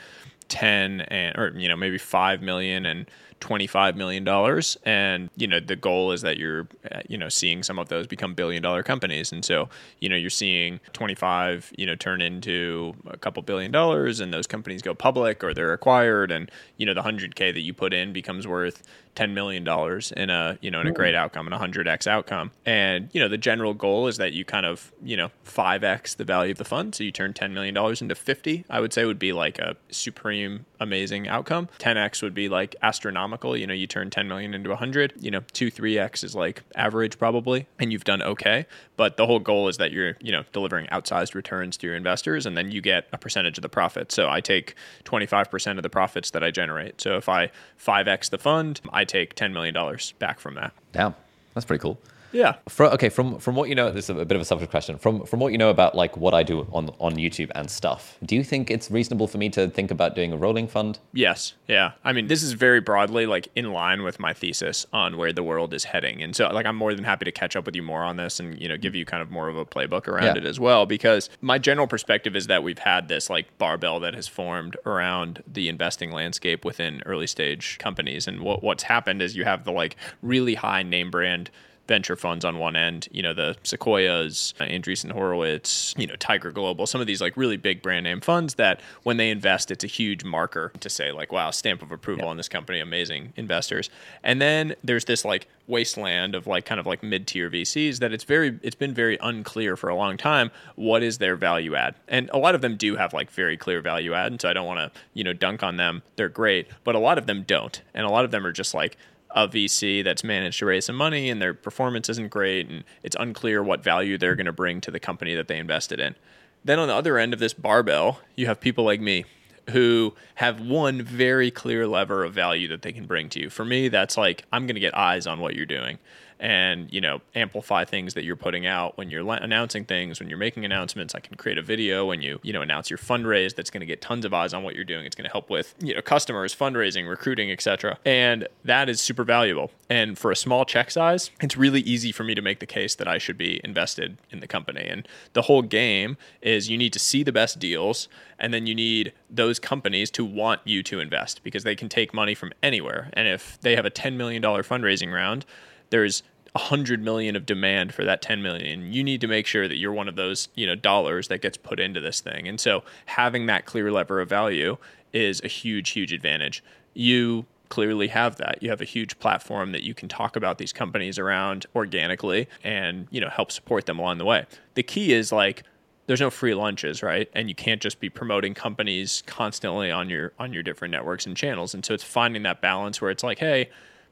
ten and, or you know, maybe five million and. $25 million and you know the goal is that you're uh, you know seeing some of those become billion dollar companies. And so you know you're seeing 25 you know turn into a couple billion dollars and those companies go public or they're acquired and you know the 100k that you put in becomes worth 10 million dollars in a you know in a great outcome and a 100x outcome. And you know the general goal is that you kind of you know 5x the value of the fund. So you turn 10 million dollars into 50 i would say would be like a supreme amazing outcome. 10x would be like astronomical you know you turn 10 million into 100 you know 2 3x is like average probably and you've done okay. But the whole goal is that you're you know delivering outsized returns to your investors and then you get a percentage of the profit so i take 25% of the profits that i generate. So if i 5x the fund i take $10 million back from that. Damn, that's pretty cool. Yeah Fro- okay, from from what you know, this is a bit of a selfish question. From from what you know about like what I do on on YouTube and stuff, do you think it's reasonable for me to think about doing a rolling fund? Yes. Yeah. I mean, this is very broadly like in line with my thesis on where the world is heading. And so like I'm more than happy to catch up with you more on this and, you know, give you kind of more of a playbook around Yeah. it as well because my general perspective is that we've had this like barbell that has formed around the investing landscape within early stage companies and what what's happened is you have the like really high name brand venture funds on one end, you know, the Sequoias, uh, Andreessen Horowitz, you know, Tiger Global, some of these like really big brand name funds that when they invest, it's a huge marker to say like, wow, stamp of approval on this company, amazing investors. And then there's this like wasteland of like kind of like mid-tier VCs that it's very it's been very unclear for a long time what is their value add. And a lot of them do have like very clear value add, and so I don't want to, you know, dunk on them. They're great, but a lot of them don't. And a lot of them are just like a VC that's managed to raise some money and their performance isn't great and it's unclear what value they're going to bring to the company that they invested in. Then on the other end of this barbell, you have people like me who have one very clear lever of value that they can bring to you. For me, that's like I'm going to get eyes on what you're doing and you know amplify things that you're putting out. When you're la- announcing things when you're making announcements i can create a video when you you know announce your fundraise that's going to get tons of eyes on what you're doing. It's going to help with you know customers fundraising recruiting etc and that is super valuable. And for a small check size it's really easy for me to make the case that i should be invested in the company. And the whole game is you need to see the best deals and then you need those companies to want you to invest because they can take money from anywhere. And if they have a $10 million fundraising round there's 100 million of demand for that 10 million you need to make sure that you're one of those you know dollars that gets put into this thing and so having that clear lever of value is a huge huge advantage you clearly have that. You have a huge platform that you can talk about these companies around organically and, you know, help support them along the way. The key is like there's no free lunches, right? And you can't just be promoting companies constantly on your on your different networks and channels. And so it's finding that balance where it's like, hey,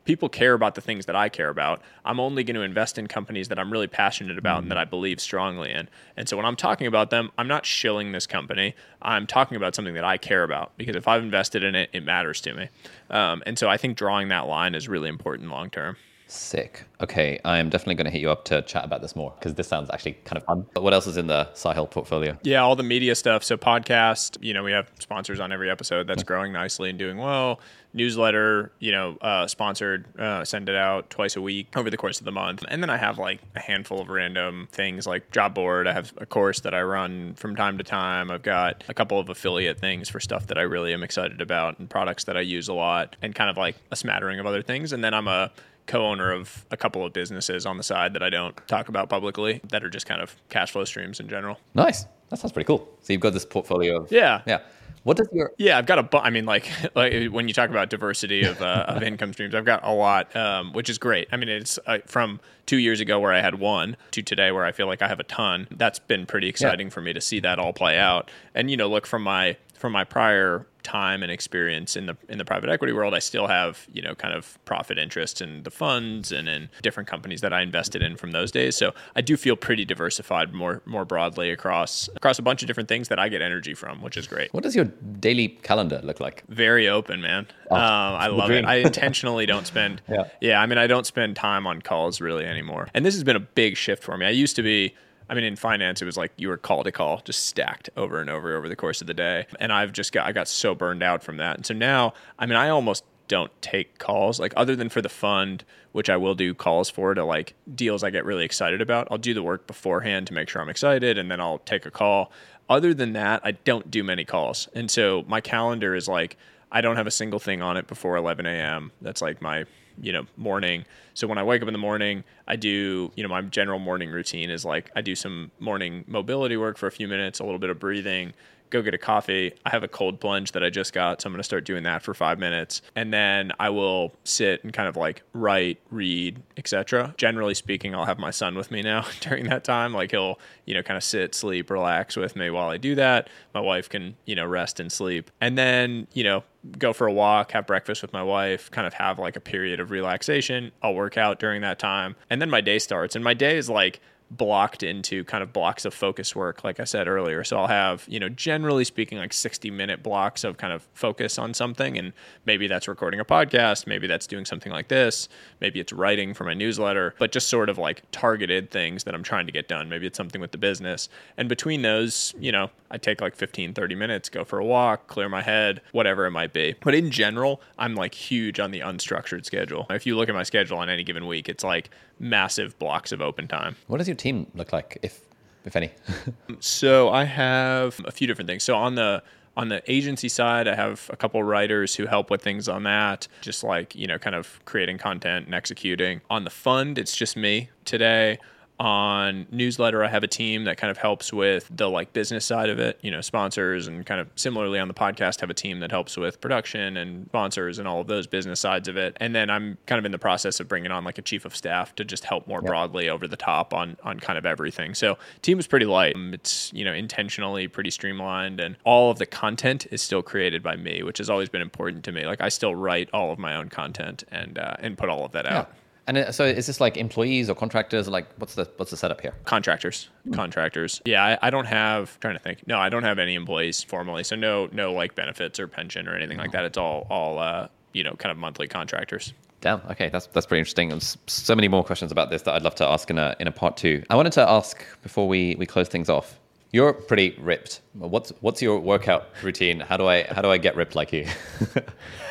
people care about the things that I care about. I'm only going to invest in companies that I'm really passionate about mm-hmm. and that I believe strongly in. And so when I'm talking about them, I'm not shilling this company. I'm talking about something that I care about because if I've invested in it, it matters to me. Um, and so I think drawing that line is really important long term. Sick. Okay, I am definitely going to hit you up to chat about this more because this sounds actually kind of fun. But what else is in the Sahil portfolio? Yeah, all the media stuff. So podcast, you know, we have sponsors on every episode. That's growing nicely and doing well. Newsletter, you know, uh, sponsored. Uh, send it out twice a week over the course of the month. And then I have like a handful of random things like job board. I have a course that I run from time to time. I've got a couple of affiliate things for stuff that I really am excited about and products that I use a lot, and kind of like a smattering of other things. And then I'm a co-owner of a couple of businesses on the side that I don't talk about publicly that are just kind of cash flow streams in general. Nice. That sounds pretty cool. So you've got this portfolio. Of, yeah. Yeah. What does your yeah? I've got a. Bu- I mean, like, [laughs] like when you talk about diversity of, uh, of [laughs] income streams, I've got a lot, um, which is great. I mean, it's uh, from two years ago where I had one to today where I feel like I have a ton. That's been pretty exciting yeah. for me to see that all play out. And you know, look from my from my prior time and experience in the in the private equity world, I still have you know kind of profit interest in the funds and in different companies that I invested in from those days. So I do feel pretty diversified more more broadly across across a bunch of different things that I get energy from, which is great. What does your daily calendar look like? Very open, man. Oh, um, I love dream. it. I intentionally don't spend. [laughs] yeah. yeah, I mean, I don't spend time on calls really anymore, and this has been a big shift for me. I used to be I mean, in finance, it was like you were call to call, just stacked over and over over the course of the day. And I've just got, I got so burned out from that. And so now, I mean, I almost don't take calls, like other than for the fund, which I will do calls for to like deals I get really excited about. I'll do the work beforehand to make sure I'm excited and then I'll take a call. Other than that, I don't do many calls. And so my calendar is like, I don't have a single thing on it before 11 a.m. That's like my you know morning. So when i wake up in the morning i do you know my general morning routine is like i do some morning mobility work for a few minutes a little bit of breathing go get a coffee. I have a cold plunge that I just got, so I'm going to start doing that for 5 minutes. And then I will sit and kind of like write, read, etc. Generally speaking, I'll have my son with me now [laughs] during that time. Like he'll, you know, kind of sit, sleep, relax with me while I do that. My wife can, you know, rest and sleep. And then, you know, go for a walk, have breakfast with my wife, kind of have like a period of relaxation. I'll work out during that time. And then my day starts. And my day is like blocked into kind of blocks of focus work like i said earlier. So i'll have you know generally speaking like 60 minute blocks of kind of focus on something and maybe that's recording a podcast maybe that's doing something like this maybe it's writing for my newsletter but just sort of like targeted things that i'm trying to get done. Maybe it's something with the business. And between those you know i take like 15 30 minutes go for a walk clear my head whatever it might be. But in general i'm like huge on the unstructured schedule. If you look at my schedule on any given week it's like massive blocks of open time. What does your team look like, if if any? [laughs] so I have a few different things. So on the on the agency side, I have a couple writers who help with things on that, just like, you know, kind of creating content and executing. On the fund, it's just me today on newsletter i have a team that kind of helps with the like business side of it. You know sponsors and kind of similarly on the podcast have a team that helps with production and sponsors and all of those business sides of it. And then i'm kind of in the process of bringing on like a chief of staff to just help more yep. broadly over the top on on kind of everything. So team is pretty light. Um, it's you know intentionally pretty streamlined and all of the content is still created by me which has always been important to me. Like i still write all of my own content and uh, and put all of that yeah. out and so, is this like employees or contractors? Like, what's the what's the setup here? Contractors, mm. contractors. Yeah, I, I, don't have. Trying to think. No, I don't have any employees formally. So no, no like benefits or pension or anything like that. It's all all uh, you know, kind of monthly contractors. Damn. Okay, that's that's pretty interesting. There's so many more questions about this that I'd love to ask in a in a part two. I wanted to ask before we we close things off. You're pretty ripped. What's what's your workout routine? How do I how do I get ripped like you?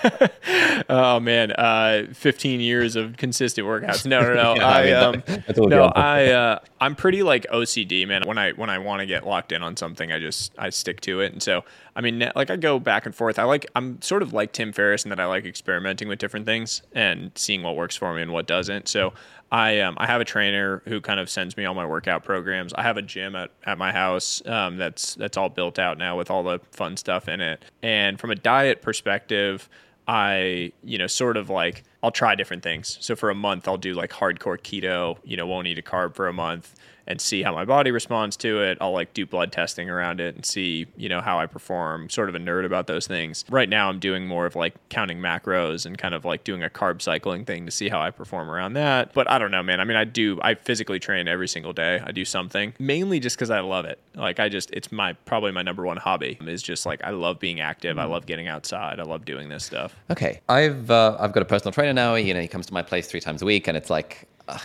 [laughs] oh man, uh, 15 years of consistent workouts. No, no, no. [laughs] yeah, I, um, [laughs] no, I uh, I'm pretty like OCD, man. When I when I want to get locked in on something, I just I stick to it. And so I mean, like I go back and forth. I like I'm sort of like Tim Ferriss in that I like experimenting with different things and seeing what works for me and what doesn't. So I um I have a trainer who kind of sends me all my workout programs. I have a gym at, at my house um, that's that's all built out now with all the fun stuff in it. And from a diet perspective, I, you know, sort of like I'll try different things. So for a month, I'll do like hardcore keto, you know, won't eat a carb for a month and see how my body responds to it. I'll like do blood testing around it and see, you know, how I perform. Sort of a nerd about those things. Right now I'm doing more of like counting macros and kind of like doing a carb cycling thing to see how I perform around that. But I don't know, man. I mean, I do I physically train every single day. I do something. Mainly just cuz I love it. Like I just it's my probably my number one hobby is just like I love being active. I mm. love getting outside. I love doing this stuff. Okay. I've uh, I've got a personal trainer now, you know, he comes to my place 3 times a week and it's like uh,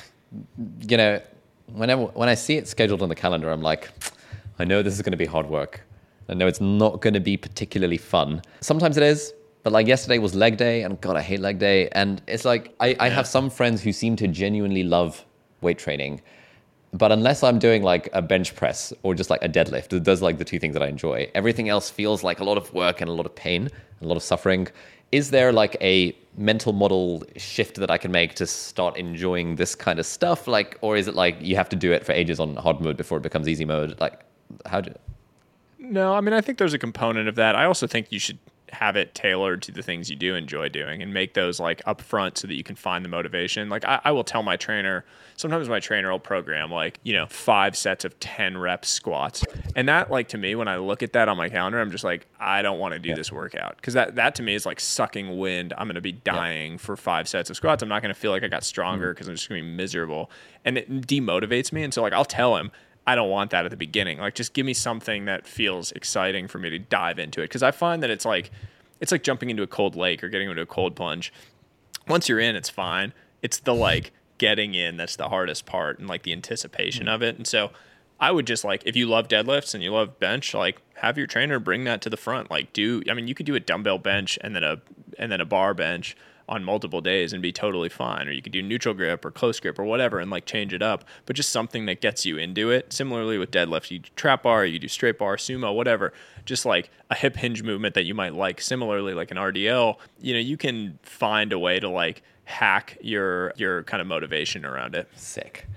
you know, whenever when I see it scheduled on the calendar, I'm like, I know this is going to be hard work. I know it's not going to be particularly fun. Sometimes it is, but like yesterday was leg day, and God, I hate leg day. And it's like I, I have some friends who seem to genuinely love weight training, but unless I'm doing like a bench press or just like a deadlift, those are like the two things that I enjoy. Everything else feels like a lot of work and a lot of pain, a lot of suffering. Is there like a mental model shift that I can make to start enjoying this kind of stuff? Like, or is it like you have to do it for ages on hard mode before it becomes easy mode? Like, how do? No, I mean, I think there's a component of that. I also think you should have it tailored to the things you do enjoy doing and make those like upfront so that you can find the motivation. Like I, I, will tell my trainer, sometimes my trainer will program like, you know, five sets of 10 reps squats. And that like to me, when I look at that on my calendar, I'm just like, I don't want to do yeah. this workout. Cause that, that to me is like sucking wind. I'm going to be dying yeah. for five sets of squats. I'm not going to feel like I got stronger because mm-hmm. I'm just going to be miserable. And it demotivates me. And so like, I'll tell him, I don't want that at the beginning. Like just give me something that feels exciting for me to dive into it because I find that it's like it's like jumping into a cold lake or getting into a cold plunge. Once you're in, it's fine. It's the like getting in that's the hardest part and like the anticipation mm-hmm. of it. And so I would just like if you love deadlifts and you love bench, like have your trainer bring that to the front. Like do I mean you could do a dumbbell bench and then a and then a bar bench on multiple days and be totally fine. Or you could do neutral grip or close grip or whatever and like change it up, but just something that gets you into it. Similarly with deadlift, you do trap bar, you do straight bar, sumo, whatever. Just like a hip hinge movement that you might like. Similarly, like an RDL, you know, you can find a way to like hack your your kind of motivation around it. Sick.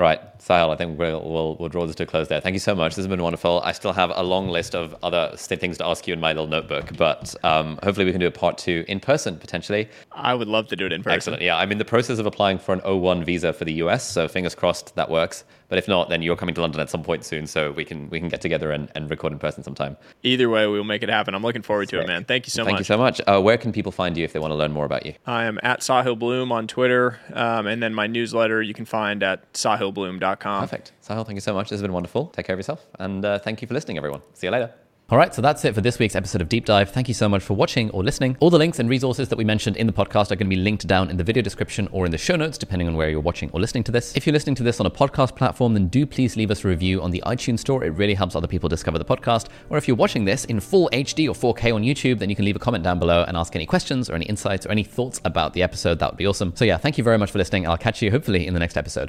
Right, Sahil, I think we'll, we'll, we'll, draw this to a close there. Thank you so much. This has been wonderful. I still have a long list of other things to ask you in my little notebook, but um, hopefully we can do a part two in person potentially. I would love to do it in person. Excellent. Yeah, I'm in the process of applying for an O1 visa for the US, so fingers crossed that works. But if not, then you're coming to London at some point soon, so we can we can get together and, and record in person sometime. Either way, we'll make it happen. I'm looking forward to it, man. Thank you so Thank much. Thank you so much. Uh, where can people find you if they want to learn more about you? I am at Sahil Bloom on Twitter, um, and then my newsletter you can find at sahilbloom.com. Perfect. Sahil, thank you so much. This has been wonderful. Take care of yourself, and uh, thank you for listening, everyone. See you later. All right, so that's it for this week's episode of Deep Dive. Thank you so much for watching or listening. All the links and resources that we mentioned in the podcast are going to be linked down in the video description or in the show notes, depending on where you're watching or listening to this. If you're listening to this on a podcast platform, then do please leave us a review on the iTunes store. It really helps other people discover the podcast. Or if you're watching this in full HD or 4K on YouTube, then you can leave a comment down below and ask any questions or any insights or any thoughts about the episode. That would be awesome. So yeah, thank you very much for listening. I'll catch you hopefully in the next episode.